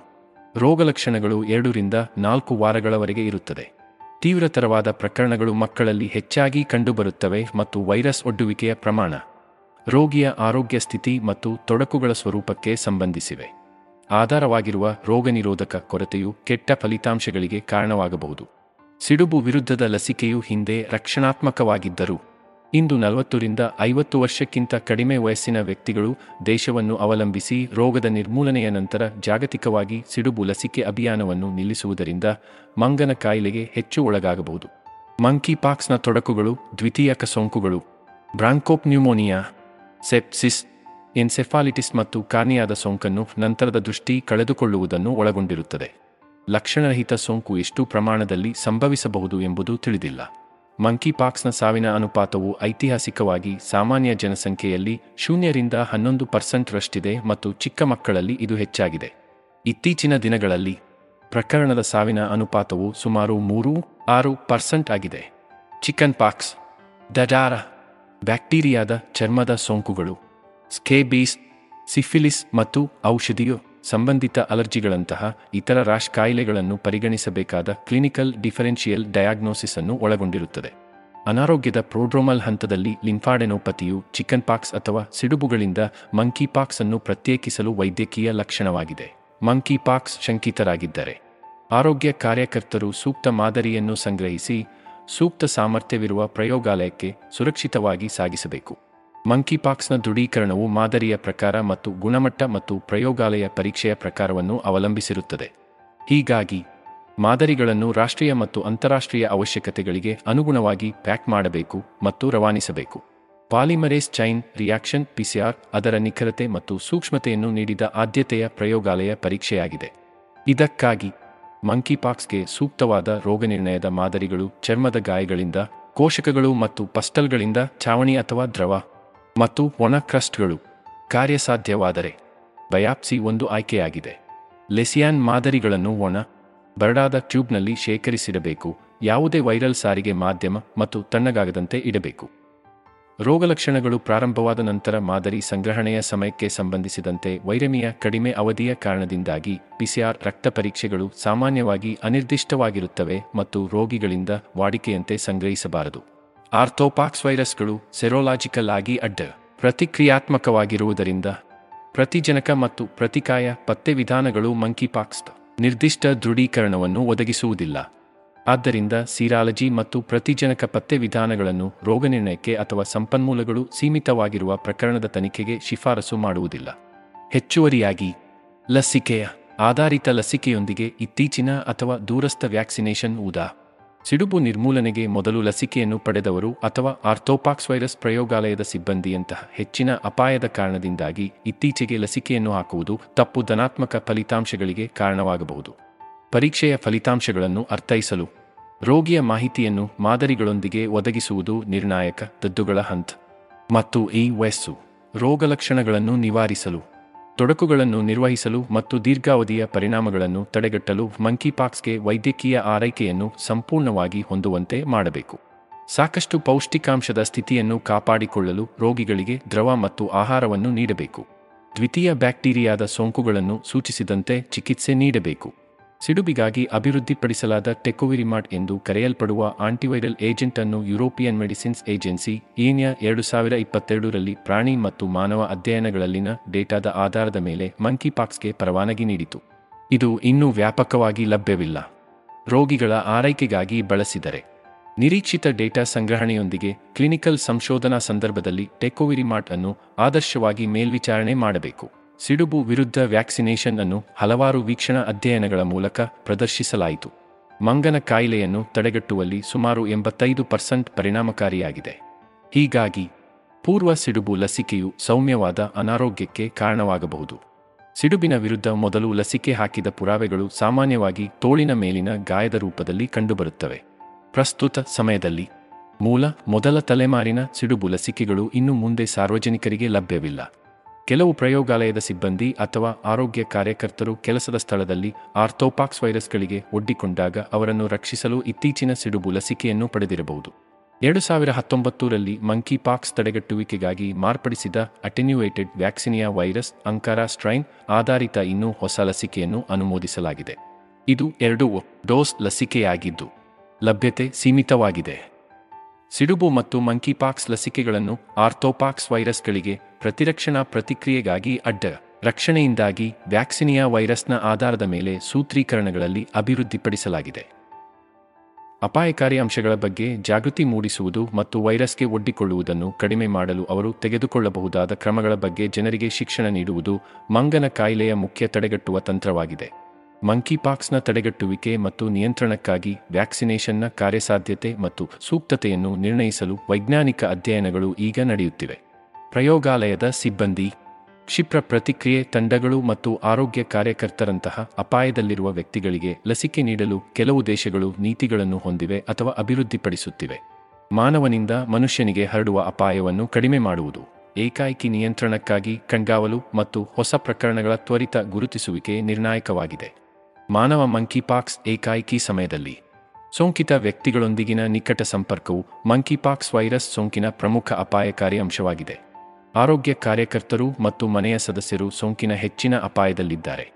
ರೋಗಲಕ್ಷಣಗಳು ಎರಡರಿಂದ ನಾಲ್ಕು ವಾರಗಳವರೆಗೆ ಇರುತ್ತದೆ. ತೀವ್ರತರವಾದ ಪ್ರಕರಣಗಳು ಮಕ್ಕಳಲ್ಲಿ ಹೆಚ್ಚಾಗಿ ಕಂಡುಬರುತ್ತವೆ ಮತ್ತು ವೈರಸ್ ಒಡ್ಡುವಿಕೆಯ ಪ್ರಮಾಣ, ರೋಗಿಯ ಆರೋಗ್ಯ ಸ್ಥಿತಿ ಮತ್ತು ತೊಡಕುಗಳ ಸ್ವರೂಪಕ್ಕೆ ಸಂಬಂಧಿಸಿವೆ. ಆಧಾರವಾಗಿರುವ ರೋಗನಿರೋಧಕ ಕೊರತೆಯು ಕೆಟ್ಟ ಫಲಿತಾಂಶಗಳಿಗೆ ಕಾರಣವಾಗಬಹುದು. ಸಿಡುಬು ವಿರುದ್ಧದ ಲಸಿಕೆಯು ಹಿಂದೆ ರಕ್ಷಣಾತ್ಮಕವಾಗಿದ್ದರು ಇಂದು ನಲವತ್ತರಿಂದ ಐವತ್ತು ವರ್ಷಕ್ಕಿಂತ ಕಡಿಮೆ ವಯಸ್ಸಿನ ವ್ಯಕ್ತಿಗಳು ದೇಶವನ್ನು ಅವಲಂಬಿಸಿ ರೋಗದ ನಿರ್ಮೂಲನೆಯ ನಂತರ ಜಾಗತಿಕವಾಗಿ ಸಿಡುಬು ಲಸಿಕೆ ಅಭಿಯಾನವನ್ನು ನಿಲ್ಲಿಸುವುದರಿಂದ ಮಂಗನ ಕಾಯಿಲೆಗೆ ಹೆಚ್ಚು ಒಳಗಾಗಬಹುದು. ಮಂಕಿ ಪಾಕ್ಸ್ನ ತೊಡಕುಗಳು, ದ್ವಿತೀಯಕ ಸೋಂಕುಗಳು ಬ್ರಾಂಕೋಪ್ ನ್ಯೂಮೋನಿಯಾ ಸೆಪ್ಸಿಸ್, ಎನ್ಸೆಫಾಲಿಟಿಸ್ ಮತ್ತು ಕಾರ್ನಿಯಾದ ಸೋಂಕನ್ನು ನಂತರದ ದೃಷ್ಟಿ ಕಳೆದುಕೊಳ್ಳುವುದನ್ನು ಒಳಗೊಂಡಿರುತ್ತದೆ. ಲಕ್ಷಣರಹಿತ ಸೋಂಕು ಎಷ್ಟು ಪ್ರಮಾಣದಲ್ಲಿ ಸಂಭವಿಸಬಹುದು ಎಂಬುದು ತಿಳಿದಿಲ್ಲ. ಮಂಕಿಪಾಕ್ಸ್ನ ಸಾವಿನ ಅನುಪಾತವು ಐತಿಹಾಸಿಕವಾಗಿ ಸಾಮಾನ್ಯ ಜನಸಂಖ್ಯೆಯಲ್ಲಿ ಶೂನ್ಯರಿಂದ ಹನ್ನೊಂದು ಪರ್ಸೆಂಟ್ ರಷ್ಟಿದೆ ಮತ್ತು ಚಿಕ್ಕ ಮಕ್ಕಳಲ್ಲಿ ಇದು ಹೆಚ್ಚಾಗಿದೆ. ಇತ್ತೀಚಿನ ದಿನಗಳಲ್ಲಿ ಪ್ರಕರಣದ ಸಾವಿನ ಅನುಪಾತವು ಸುಮಾರು ಮೂರು, ಆರು ಪರ್ಸೆಂಟ್ ಆಗಿದೆ. ಚಿಕನ್ ಪಾಕ್ಸ್ ದಡಾರ, ಬ್ಯಾಕ್ಟೀರಿಯಾದ ಚರ್ಮದ ಸೋಂಕುಗಳು, ಸ್ಕೇಬೀಸ್, ಸಿಫಿಲಿಸ್ ಮತ್ತು ಔಷಧಿಯು ಸಂಬಂಧಿತ ಅಲರ್ಜಿಗಳಂತಹ ಇತರ ರಾಶ್ ಕಾಯಿಲೆಗಳನ್ನು ಪರಿಗಣಿಸಬೇಕಾದ ಕ್ಲಿನಿಕಲ್ ಡಿಫರೆನ್ಷಿಯಲ್ ಡಯಾಗ್ನೋಸಿಸ್ ಅನ್ನು ಒಳಗೊಂಡಿರುತ್ತದೆ. ಅನಾರೋಗ್ಯದ ಪ್ರೋಡ್ರೋಮಲ್ ಹಂತದಲ್ಲಿ ಲಿಂಫಾಡೆನೋಪತಿಯು ಚಿಕನ್ ಪಾಕ್ಸ್ ಅಥವಾ ಸಿಡುಬುಗಳಿಂದ ಮಂಕಿ ಪಾಕ್ಸ್ ಅನ್ನು ಪ್ರತ್ಯೇಕಿಸಲು ವೈದ್ಯಕೀಯ ಲಕ್ಷಣವಾಗಿದೆ. ಮಂಕಿ ಪಾಕ್ಸ್ ಶಂಕಿತರಾಗಿದ್ದರೆ ಆರೋಗ್ಯ ಕಾರ್ಯಕರ್ತರು ಸೂಕ್ತ ಮಾದರಿಯನ್ನು ಸಂಗ್ರಹಿಸಿ ಸೂಕ್ತ ಸಾಮರ್ಥ್ಯವಿರುವ ಪ್ರಯೋಗಾಲಯಕ್ಕೆ ಸುರಕ್ಷಿತವಾಗಿ ಸಾಗಿಸಬೇಕು. ಮಂಕಿಪಾಕ್ಸ್ನ ದೃಢೀಕರಣವು ಮಾದರಿಯ ಪ್ರಕಾರ ಮತ್ತು ಗುಣಮಟ್ಟ ಮತ್ತು ಪ್ರಯೋಗಾಲಯ ಪರೀಕ್ಷೆಯ ಪ್ರಕಾರವನ್ನು ಅವಲಂಬಿಸಿರುತ್ತದೆ. ಹೀಗಾಗಿ, ಮಾದರಿಗಳನ್ನು ರಾಷ್ಟ್ರೀಯ ಮತ್ತು ಅಂತಾರಾಷ್ಟ್ರೀಯ ಅವಶ್ಯಕತೆಗಳಿಗೆ ಅನುಗುಣವಾಗಿ ಪ್ಯಾಕ್ ಮಾಡಬೇಕು ಮತ್ತು ರವಾನಿಸಬೇಕು. ಪಾಲಿಮರೇಸ್ ಚೈನ್ ರಿಯಾಕ್ಷನ್ ಪಿಸಿಆರ್ ಅದರ ನಿಖರತೆ ಮತ್ತು ಸೂಕ್ಷ್ಮತೆಯನ್ನು ನೀಡಿದ ಆದ್ಯತೆಯ ಪ್ರಯೋಗಾಲಯ ಪರೀಕ್ಷೆಯಾಗಿದೆ. ಇದಕ್ಕಾಗಿ ಮಂಕಿಪಾಕ್ಸ್ಗೆ ಸೂಕ್ತವಾದ ರೋಗನಿರ್ಣಯದ ಮಾದರಿಗಳು ಚರ್ಮದ ಗಾಯಗಳಿಂದ, ಕೋಶಕಗಳು ಮತ್ತು ಪಸ್ಟಲ್ಗಳಿಂದ ಚಾವಣಿ ಅಥವಾ ದ್ರವ ಮತ್ತು ಒಣ ಕ್ರಸ್ಟ್ಗಳು ಕಾರ್ಯಸಾಧ್ಯವಾದರೆ ಬಯಾಪ್ಸಿ ಒಂದು ಆಯ್ಕೆಯಾಗಿದೆ. ಲೆಸಿಯಾನ್ ಮಾದರಿಗಳನ್ನು ಒಣ, ಬರಡಾದ ಟ್ಯೂಬ್ನಲ್ಲಿ ಶೇಖರಿಸಿಡಬೇಕು, ಯಾವುದೇ ವೈರಲ್ ಸಾರಿಗೆ ಮಾಧ್ಯಮ ಮತ್ತು ತಣ್ಣಗಾಗದಂತೆ ಇಡಬೇಕು. ರೋಗಲಕ್ಷಣಗಳು ಪ್ರಾರಂಭವಾದ ನಂತರ ಮಾದರಿ ಸಂಗ್ರಹಣೆಯ ಸಮಯಕ್ಕೆ ಸಂಬಂಧಿಸಿದಂತೆ ವೈರಮಿಯ ಕಡಿಮೆ ಅವಧಿಯ ಕಾರಣದಿಂದಾಗಿ ಪಿಸಿಆರ್ ರಕ್ತ ಪರೀಕ್ಷೆಗಳು ಸಾಮಾನ್ಯವಾಗಿ ಅನಿರ್ದಿಷ್ಟವಾಗಿರುತ್ತವೆ ಮತ್ತು ರೋಗಿಗಳಿಂದ ವಾಡಿಕೆಯಂತೆ ಸಂಗ್ರಹಿಸಬಾರದು. ಆರ್ಥೋಪಾಕ್ಸ್ ವೈರಸ್ಗಳು ಸೆರೋಲಾಜಿಕಲ್ ಆಗಿ ಅಡ್ಡ, ಪ್ರತಿಕ್ರಿಯಾತ್ಮಕವಾಗಿರುವುದರಿಂದ ಪ್ರತಿಜನಕ ಮತ್ತು ಪ್ರತಿಕಾಯ ಪತ್ತೆ ವಿಧಾನಗಳು ಮಂಕಿಪಾಕ್ಸ್ ನಿರ್ದಿಷ್ಟ ದೃಢೀಕರಣವನ್ನು ಒದಗಿಸುವುದಿಲ್ಲ. ಆದ್ದರಿಂದ ಸೀರಾಲಜಿ ಮತ್ತು ಪ್ರತಿಜನಕ ಪತ್ತೆ ವಿಧಾನಗಳನ್ನು ರೋಗನಿರ್ಣಯಕ್ಕೆ ಅಥವಾ ಸಂಪನ್ಮೂಲಗಳು ಸೀಮಿತವಾಗಿರುವ ಪ್ರಕರಣದ ತನಿಖೆಗೆ ಶಿಫಾರಸು ಮಾಡುವುದಿಲ್ಲ. ಹೆಚ್ಚುವರಿಯಾಗಿ, ಲಸಿಕೆಯ ಆಧಾರಿತ ಲಸಿಕೆಯೊಂದಿಗೆ ಇತ್ತೀಚಿನ ಅಥವಾ ದೂರಸ್ಥ ವ್ಯಾಕ್ಸಿನೇಷನ್ ಉದಾ ಸಿಡುಬು ನಿರ್ಮೂಲನೆಗೆ ಮೊದಲು ಲಸಿಕೆಯನ್ನು ಪಡೆದವರು ಅಥವಾ ಆರ್ಥೋಪಾಕ್ಸ್ ವೈರಸ್ ಪ್ರಯೋಗಾಲಯದ ಸಿಬ್ಬಂದಿಯಂತಹ ಹೆಚ್ಚಿನ ಅಪಾಯದ ಕಾರಣದಿಂದಾಗಿ ಇತ್ತೀಚೆಗೆ ಲಸಿಕೆಯನ್ನು ಹಾಕುವುದು ತಪ್ಪು ಧನಾತ್ಮಕ ಫಲಿತಾಂಶಗಳಿಗೆ ಕಾರಣವಾಗಬಹುದು. ಪರೀಕ್ಷೆಯ ಫಲಿತಾಂಶಗಳನ್ನು ಅರ್ಥೈಸಲು ರೋಗಿಯ ಮಾಹಿತಿಯನ್ನು ಮಾದರಿಗಳೊಂದಿಗೆ ಒದಗಿಸುವುದು ನಿರ್ಣಾಯಕ ದದ್ದುಗಳ ಹಂತ. ಮತ್ತು ಈ ವಯಸ್ಸು ರೋಗಲಕ್ಷಣಗಳನ್ನು ನಿವಾರಿಸಲು ತೊಡಕುಗಳನ್ನು ನಿರ್ವಹಿಸಲು ಮತ್ತು ದೀರ್ಘಾವಧಿಯ ಪರಿಣಾಮಗಳನ್ನು ತಡೆಗಟ್ಟಲು ಮಂಕಿಪಾಕ್ಸ್ಗೆ ವೈದ್ಯಕೀಯ ಆರೈಕೆಯನ್ನು ಸಂಪೂರ್ಣವಾಗಿ ಹೊಂದುವಂತೆ ಮಾಡಬೇಕು. ಸಾಕಷ್ಟು ಪೌಷ್ಟಿಕಾಂಶದ ಸ್ಥಿತಿಯನ್ನು ಕಾಪಾಡಿಕೊಳ್ಳಲು ರೋಗಿಗಳಿಗೆ ದ್ರವ ಮತ್ತು ಆಹಾರವನ್ನು ನೀಡಬೇಕು. ದ್ವಿತೀಯ ಬ್ಯಾಕ್ಟೀರಿಯಾದ ಸೋಂಕುಗಳನ್ನು ಸೂಚಿಸಿದಂತೆ ಚಿಕಿತ್ಸೆ ನೀಡಬೇಕು. ಸಿಡುಬಿಗಾಗಿ ಅಭಿವೃದ್ಧಿಪಡಿಸಲಾದ ಟೆಕೋವಿರಿಮಾಟ್ ಎಂದು ಕರೆಯಲ್ಪಡುವ ಆಂಟಿವೈರಲ್ ಏಜೆಂಟ್ ಅನ್ನು ಯುರೋಪಿಯನ್ ಮೆಡಿಸಿನ್ಸ್ ಏಜೆನ್ಸಿ ಏನ್ಯ ಎರಡು ಸಾವಿರ ಇಪ್ಪತ್ತೆರಡರಲ್ಲಿ ಪ್ರಾಣಿ ಮತ್ತು ಮಾನವ ಅಧ್ಯಯನಗಳಲ್ಲಿನ ಡೇಟಾದ ಆಧಾರದ ಮೇಲೆ ಮಂಕಿಪಾಕ್ಸ್ಗೆ ಪರವಾನಗಿ ನೀಡಿತು. ಇದು ಇನ್ನೂ ವ್ಯಾಪಕವಾಗಿ ಲಭ್ಯವಿಲ್ಲ. ರೋಗಿಗಳ ಆರೈಕೆಗಾಗಿ ಬಳಸಿದರೆ. ನಿರೀಕ್ಷಿತ ಡೇಟಾ ಸಂಗ್ರಹಣೆಯೊಂದಿಗೆ ಕ್ಲಿನಿಕಲ್ ಸಂಶೋಧನಾ ಸಂದರ್ಭದಲ್ಲಿ ಟೆಕೋವಿರಿಮಾಟ್ ಅನ್ನು ಆದರ್ಶವಾಗಿ ಮೇಲ್ವಿಚಾರಣೆ ಮಾಡಬೇಕು. ಸಿಡುಬು ವಿರುದ್ಧ ವ್ಯಾಕ್ಸಿನೇಷನ್ ಅನ್ನು ಹಲವಾರು ವೀಕ್ಷಣಾ ಅಧ್ಯಯನಗಳ ಮೂಲಕ ಪ್ರದರ್ಶಿಸಲಾಯಿತು. ಮಂಗನ ಕಾಯಿಲೆಯನ್ನು ತಡೆಗಟ್ಟುವಲ್ಲಿ ಸುಮಾರು ಎಂಬತ್ತೈದು ಪರ್ಸೆಂಟ್ ಪರಿಣಾಮಕಾರಿಯಾಗಿದೆ. ಹೀಗಾಗಿ, ಪೂರ್ವ ಸಿಡುಬು ಲಸಿಕೆಯು ಸೌಮ್ಯವಾದ ಅನಾರೋಗ್ಯಕ್ಕೆ ಕಾರಣವಾಗಬಹುದು. ಸಿಡುಬಿನ ವಿರುದ್ಧ ಮೊದಲು ಲಸಿಕೆ ಹಾಕಿದ ಪುರಾವೆಗಳು ಸಾಮಾನ್ಯವಾಗಿ ತೋಳಿನ ಮೇಲಿನ ಗಾಯದ ರೂಪದಲ್ಲಿ ಕಂಡುಬರುತ್ತವೆ. ಪ್ರಸ್ತುತ ಸಮಯದಲ್ಲಿ, ಮೂಲ, ಮೊದಲ ತಲೆಮಾರಿನ ಸಿಡುಬು ಲಸಿಕೆಗಳು ಇನ್ನು ಮುಂದೆ ಸಾರ್ವಜನಿಕರಿಗೆ ಲಭ್ಯವಿಲ್ಲ. ಕೆಲವು ಪ್ರಯೋಗಾಲಯದ ಸಿಬ್ಬಂದಿ ಅಥವಾ ಆರೋಗ್ಯ ಕಾರ್ಯಕರ್ತರು ಕೆಲಸದ ಸ್ಥಳದಲ್ಲಿ ಆರ್ಥೋಪಾಕ್ಸ್ ವೈರಸ್ಗಳಿಗೆ ಒಡ್ಡಿಕೊಂಡಾಗ ಅವರನ್ನು ರಕ್ಷಿಸಲು ಇತ್ತೀಚಿನ ಸಿಡುಬು ಲಸಿಕೆಯನ್ನು ಪಡೆದಿರಬಹುದು. ಎರಡು ಸಾವಿರ ಹತ್ತೊಂಬತ್ತರಲ್ಲಿ ಮಂಕಿಪಾಕ್ಸ್ ತಡೆಗಟ್ಟುವಿಕೆಗಾಗಿ ಮಾರ್ಪಡಿಸಿದ ಅಟೆನ್ಯುವೇಟೆಡ್ ವ್ಯಾಕ್ಸಿನಿಯಾ ವೈರಸ್ ಅಂಕಾರ ಸ್ಟ್ರೈನ್ ಆಧಾರಿತ ಇನ್ನೂ ಹೊಸ ಲಸಿಕೆಯನ್ನು ಅನುಮೋದಿಸಲಾಗಿದೆ. ಇದು ಎರಡು ಡೋಸ್ ಲಸಿಕೆಯಾಗಿದ್ದು ಲಭ್ಯತೆ ಸೀಮಿತವಾಗಿದೆ. ಸಿಡುಬು ಮತ್ತು ಮಂಕಿಪಾಕ್ಸ್ ಲಸಿಕೆಗಳನ್ನು ಆರ್ಥೋಪಾಕ್ಸ್ ವೈರಸ್ಗಳಿಗೆ ಪ್ರತಿರಕ್ಷಣಾ ಪ್ರತಿಕ್ರಿಯೆಗಾಗಿ ಅಡ್ಡ. ರಕ್ಷಣೆಯಿಂದಾಗಿ ವ್ಯಾಕ್ಸಿನಿಯಾ ವೈರಸ್ನ ಆಧಾರದ ಮೇಲೆ ಸೂತ್ರೀಕರಣಗಳಲ್ಲಿ ಅಭಿವೃದ್ಧಿಪಡಿಸಲಾಗಿದೆ. ಅಪಾಯಕಾರಿ ಅಂಶಗಳ ಬಗ್ಗೆ ಜಾಗೃತಿ ಮೂಡಿಸುವುದು ಮತ್ತು ವೈರಸ್ಗೆ ಒಡ್ಡಿಕೊಳ್ಳುವುದನ್ನು ಕಡಿಮೆ ಮಾಡಲು ಅವರು ತೆಗೆದುಕೊಳ್ಳಬಹುದಾದ ಕ್ರಮಗಳ ಬಗ್ಗೆ ಜನರಿಗೆ ಶಿಕ್ಷಣ ನೀಡುವುದು ಮಂಗನ ಕಾಯಿಲೆಯ ಮುಖ್ಯ ತಡೆಗಟ್ಟುವ ತಂತ್ರವಾಗಿದೆ. ಮಂಕಿಪಾಕ್ಸ್ನ ತಡೆಗಟ್ಟುವಿಕೆ ಮತ್ತು ನಿಯಂತ್ರಣಕ್ಕಾಗಿ ವ್ಯಾಕ್ಸಿನೇಷನ್ನ ಕಾರ್ಯಸಾಧ್ಯತೆ ಮತ್ತು ಸೂಕ್ತತೆಯನ್ನು ನಿರ್ಣಯಿಸಲು ವೈಜ್ಞಾನಿಕ ಅಧ್ಯಯನಗಳು ಈಗ ನಡೆಯುತ್ತಿವೆ. ಪ್ರಯೋಗಾಲಯದ ಸಿಬ್ಬಂದಿ, ಕ್ಷಿಪ್ರ ಪ್ರತಿಕ್ರಿಯೆ ತಂಡಗಳು ಮತ್ತು ಆರೋಗ್ಯ ಕಾರ್ಯಕರ್ತರಂತಹ ಅಪಾಯದಲ್ಲಿರುವ ವ್ಯಕ್ತಿಗಳಿಗೆ ಲಸಿಕೆ ನೀಡಲು ಕೆಲವು ದೇಶಗಳು ನೀತಿಗಳನ್ನು ಹೊಂದಿವೆ ಅಥವಾ ಅಭಿವೃದ್ಧಿಪಡಿಸುತ್ತಿವೆ. ಮಾನವನಿಂದ ಮನುಷ್ಯನಿಗೆ ಹರಡುವ ಅಪಾಯವನ್ನು ಕಡಿಮೆ ಮಾಡುವುದು, ಏಕಾಏಕಿ ನಿಯಂತ್ರಣಕ್ಕಾಗಿ ಕಣ್ಗಾವಲು ಮತ್ತು ಹೊಸ ಪ್ರಕರಣಗಳ ತ್ವರಿತ ಗುರುತಿಸುವಿಕೆ ನಿರ್ಣಾಯಕವಾಗಿದೆ. ಮಾನವ ಮಂಕಿಪಾಕ್ಸ್ ಏಕಾಏಕಿ ಸಮಯದಲ್ಲಿ. ಸೋಂಕಿತ ವ್ಯಕ್ತಿಗಳೊಂದಿಗಿನ ನಿಕಟ ಸಂಪರ್ಕವು ಮಂಕಿಪಾಕ್ಸ್ ವೈರಸ್ ಸೋಂಕಿನ ಪ್ರಮುಖ ಅಪಾಯಕಾರಿ ಅಂಶವಾಗಿದೆ. ಆರೋಗ್ಯ ಕಾರ್ಯಕರ್ತರು ಮತ್ತು ಮನೆಯ ಸದಸ್ಯರು ಸೋಂಕಿನ ಹೆಚ್ಚಿನ ಅಪಾಯದಲ್ಲಿದ್ದಾರೆ.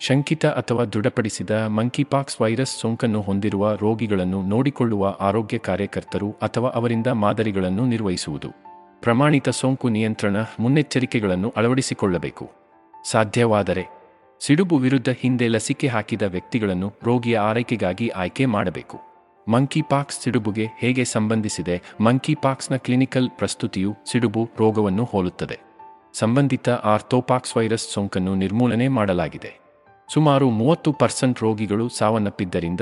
ಶಂಕಿತ ಅಥವಾ ದೃಢಪಡಿಸಿದ ಮಂಕಿಪಾಕ್ಸ್ ವೈರಸ್ ಸೋಂಕನ್ನು ಹೊಂದಿರುವ ರೋಗಿಗಳನ್ನು ನೋಡಿಕೊಳ್ಳುವ ಆರೋಗ್ಯ ಕಾರ್ಯಕರ್ತರು ಅಥವಾ ಅವರಿಂದ ಮಾದರಿಗಳನ್ನು ನಿರ್ವಹಿಸುವುದು. ಪ್ರಮಾಣಿತ ಸೋಂಕು ನಿಯಂತ್ರಣ ಮುನ್ನೆಚ್ಚರಿಕೆಗಳನ್ನು ಅಳವಡಿಸಿಕೊಳ್ಳಬೇಕು. ಸಾಧ್ಯವಾದರೆ ಸಿಡುಬು ವಿರುದ್ಧ ಹಿಂದೆ ಲಸಿಕೆ ಹಾಕಿದ ವ್ಯಕ್ತಿಗಳನ್ನು ರೋಗಿಯ ಆರೈಕೆಗಾಗಿ ಆಯ್ಕೆ ಮಾಡಬೇಕು. ಮಂಕಿಪಾಕ್ಸ್ ಸಿಡುಬುಗೆ ಹೇಗೆ ಸಂಬಂಧಿಸಿದೆ? ಮಂಕಿಪಾಕ್ಸ್ನ ಕ್ಲಿನಿಕಲ್ ಪ್ರಸ್ತುತಿಯು ಸಿಡುಬು ರೋಗವನ್ನು ಹೋಲುತ್ತದೆ. ಸಂಬಂಧಿತ ಆರ್ಥೋಪಾಕ್ಸ್ ವೈರಸ್ ಸೋಂಕನ್ನು ನಿರ್ಮೂಲನೆ ಮಾಡಲಾಗಿದೆ. ಸುಮಾರು ಮೂವತ್ತು ಪರ್ಸೆಂಟ್ ರೋಗಿಗಳು ಸಾವನ್ನಪ್ಪಿದ್ದರಿಂದ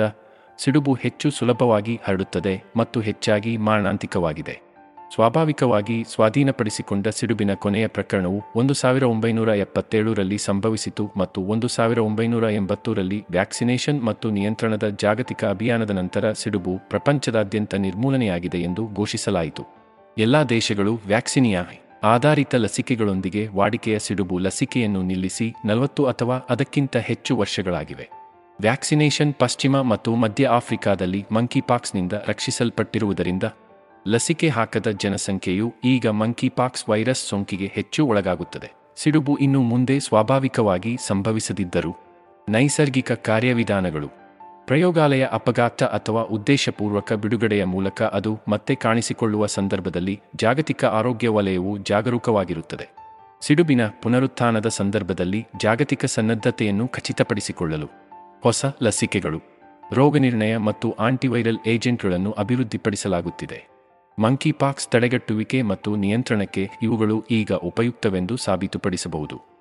ಸಿಡುಬು ಹೆಚ್ಚು ಸುಲಭವಾಗಿ ಹರಡುತ್ತದೆ ಮತ್ತು ಹೆಚ್ಚಾಗಿ ಮಾರಣಾಂತಿಕವಾಗಿದೆ. ಸ್ವಾಭಾವಿಕವಾಗಿ ಸ್ವಾಧೀನಪಡಿಸಿಕೊಂಡ ಸಿಡುಬಿನ ಕೊನೆಯ ಪ್ರಕರಣವು ಒಂದು ಸಾವಿರ ಒಂಬೈನೂರ ಎಪ್ಪತ್ತೇಳರಲ್ಲಿ ಸಂಭವಿಸಿತು ಮತ್ತು ಒಂದು ಸಾವಿರ ಒಂಬೈನೂರ ಎಂಬತ್ತರಲ್ಲಿ ವ್ಯಾಕ್ಸಿನೇಷನ್ ಮತ್ತು ನಿಯಂತ್ರಣದ ಜಾಗತಿಕ ಅಭಿಯಾನದ ನಂತರ ಸಿಡುಬು ಪ್ರಪಂಚದಾದ್ಯಂತ ನಿರ್ಮೂಲನೆಯಾಗಿದೆ ಎಂದು ಘೋಷಿಸಲಾಯಿತು. ಎಲ್ಲಾ ದೇಶಗಳು ವ್ಯಾಕ್ಸಿನಿಯಾ ಆಧಾರಿತ ಲಸಿಕೆಗಳೊಂದಿಗೆ ವಾಡಿಕೆಯ ಸಿಡುಬು ಲಸಿಕೆಯನ್ನು ನಿಲ್ಲಿಸಿ ನಲವತ್ತು ಅಥವಾ ಅದಕ್ಕಿಂತ ಹೆಚ್ಚು ವರ್ಷಗಳಾಗಿವೆ. ವ್ಯಾಕ್ಸಿನೇಷನ್ ಪಶ್ಚಿಮ ಮತ್ತು ಮಧ್ಯ ಆಫ್ರಿಕಾದಲ್ಲಿ ಮಂಕಿಪಾಕ್ಸ್ನಿಂದ ರಕ್ಷಿಸಲ್ಪಟ್ಟಿರುವುದರಿಂದ ಲಸಿಕೆ ಹಾಕದ ಜನಸಂಖ್ಯೆಯು ಈಗ ಮಂಕಿಪಾಕ್ಸ್ ವೈರಸ್ ಸೋಂಕಿಗೆ ಹೆಚ್ಚು ಒಳಗಾಗುತ್ತದೆ. ಸಿಡುಬು ಇನ್ನು ಮುಂದೆ ಸ್ವಾಭಾವಿಕವಾಗಿ ಸಂಭವಿಸದಿದ್ದರೂ ನೈಸರ್ಗಿಕ ಕಾರ್ಯವಿಧಾನಗಳು, ಪ್ರಯೋಗಾಲಯ ಅಪಘಾತ ಅಥವಾ ಉದ್ದೇಶಪೂರ್ವಕ ಬಿಡುಗಡೆಯ ಮೂಲಕ ಅದು ಮತ್ತೆ ಕಾಣಿಸಿಕೊಳ್ಳುವ ಸಂದರ್ಭದಲ್ಲಿ ಜಾಗತಿಕ ಆರೋಗ್ಯ ವಲಯವು ಜಾಗರೂಕವಾಗಿರುತ್ತದೆ. ಸಿಡುಬಿನ ಪುನರುತ್ಥಾನದ ಸಂದರ್ಭದಲ್ಲಿ ಜಾಗತಿಕ ಸನ್ನದ್ಧತೆಯನ್ನು ಖಚಿತಪಡಿಸಿಕೊಳ್ಳಲು ಹೊಸ ಲಸಿಕೆಗಳು, ರೋಗನಿರ್ಣಯ ಮತ್ತು ಆಂಟಿವೈರಲ್ ಏಜೆಂಟ್ಗಳನ್ನು ಅಭಿವೃದ್ಧಿಪಡಿಸಲಾಗುತ್ತಿದೆ. ಮಂಕಿಪಾಕ್ಸ್ ತಡೆಗಟ್ಟುವಿಕೆ ಮತ್ತು ನಿಯಂತ್ರಣಕ್ಕೆ ಇವುಗಳು ಈಗ ಉಪಯುಕ್ತವೆಂದು ಸಾಬೀತುಪಡಿಸಬಹುದು.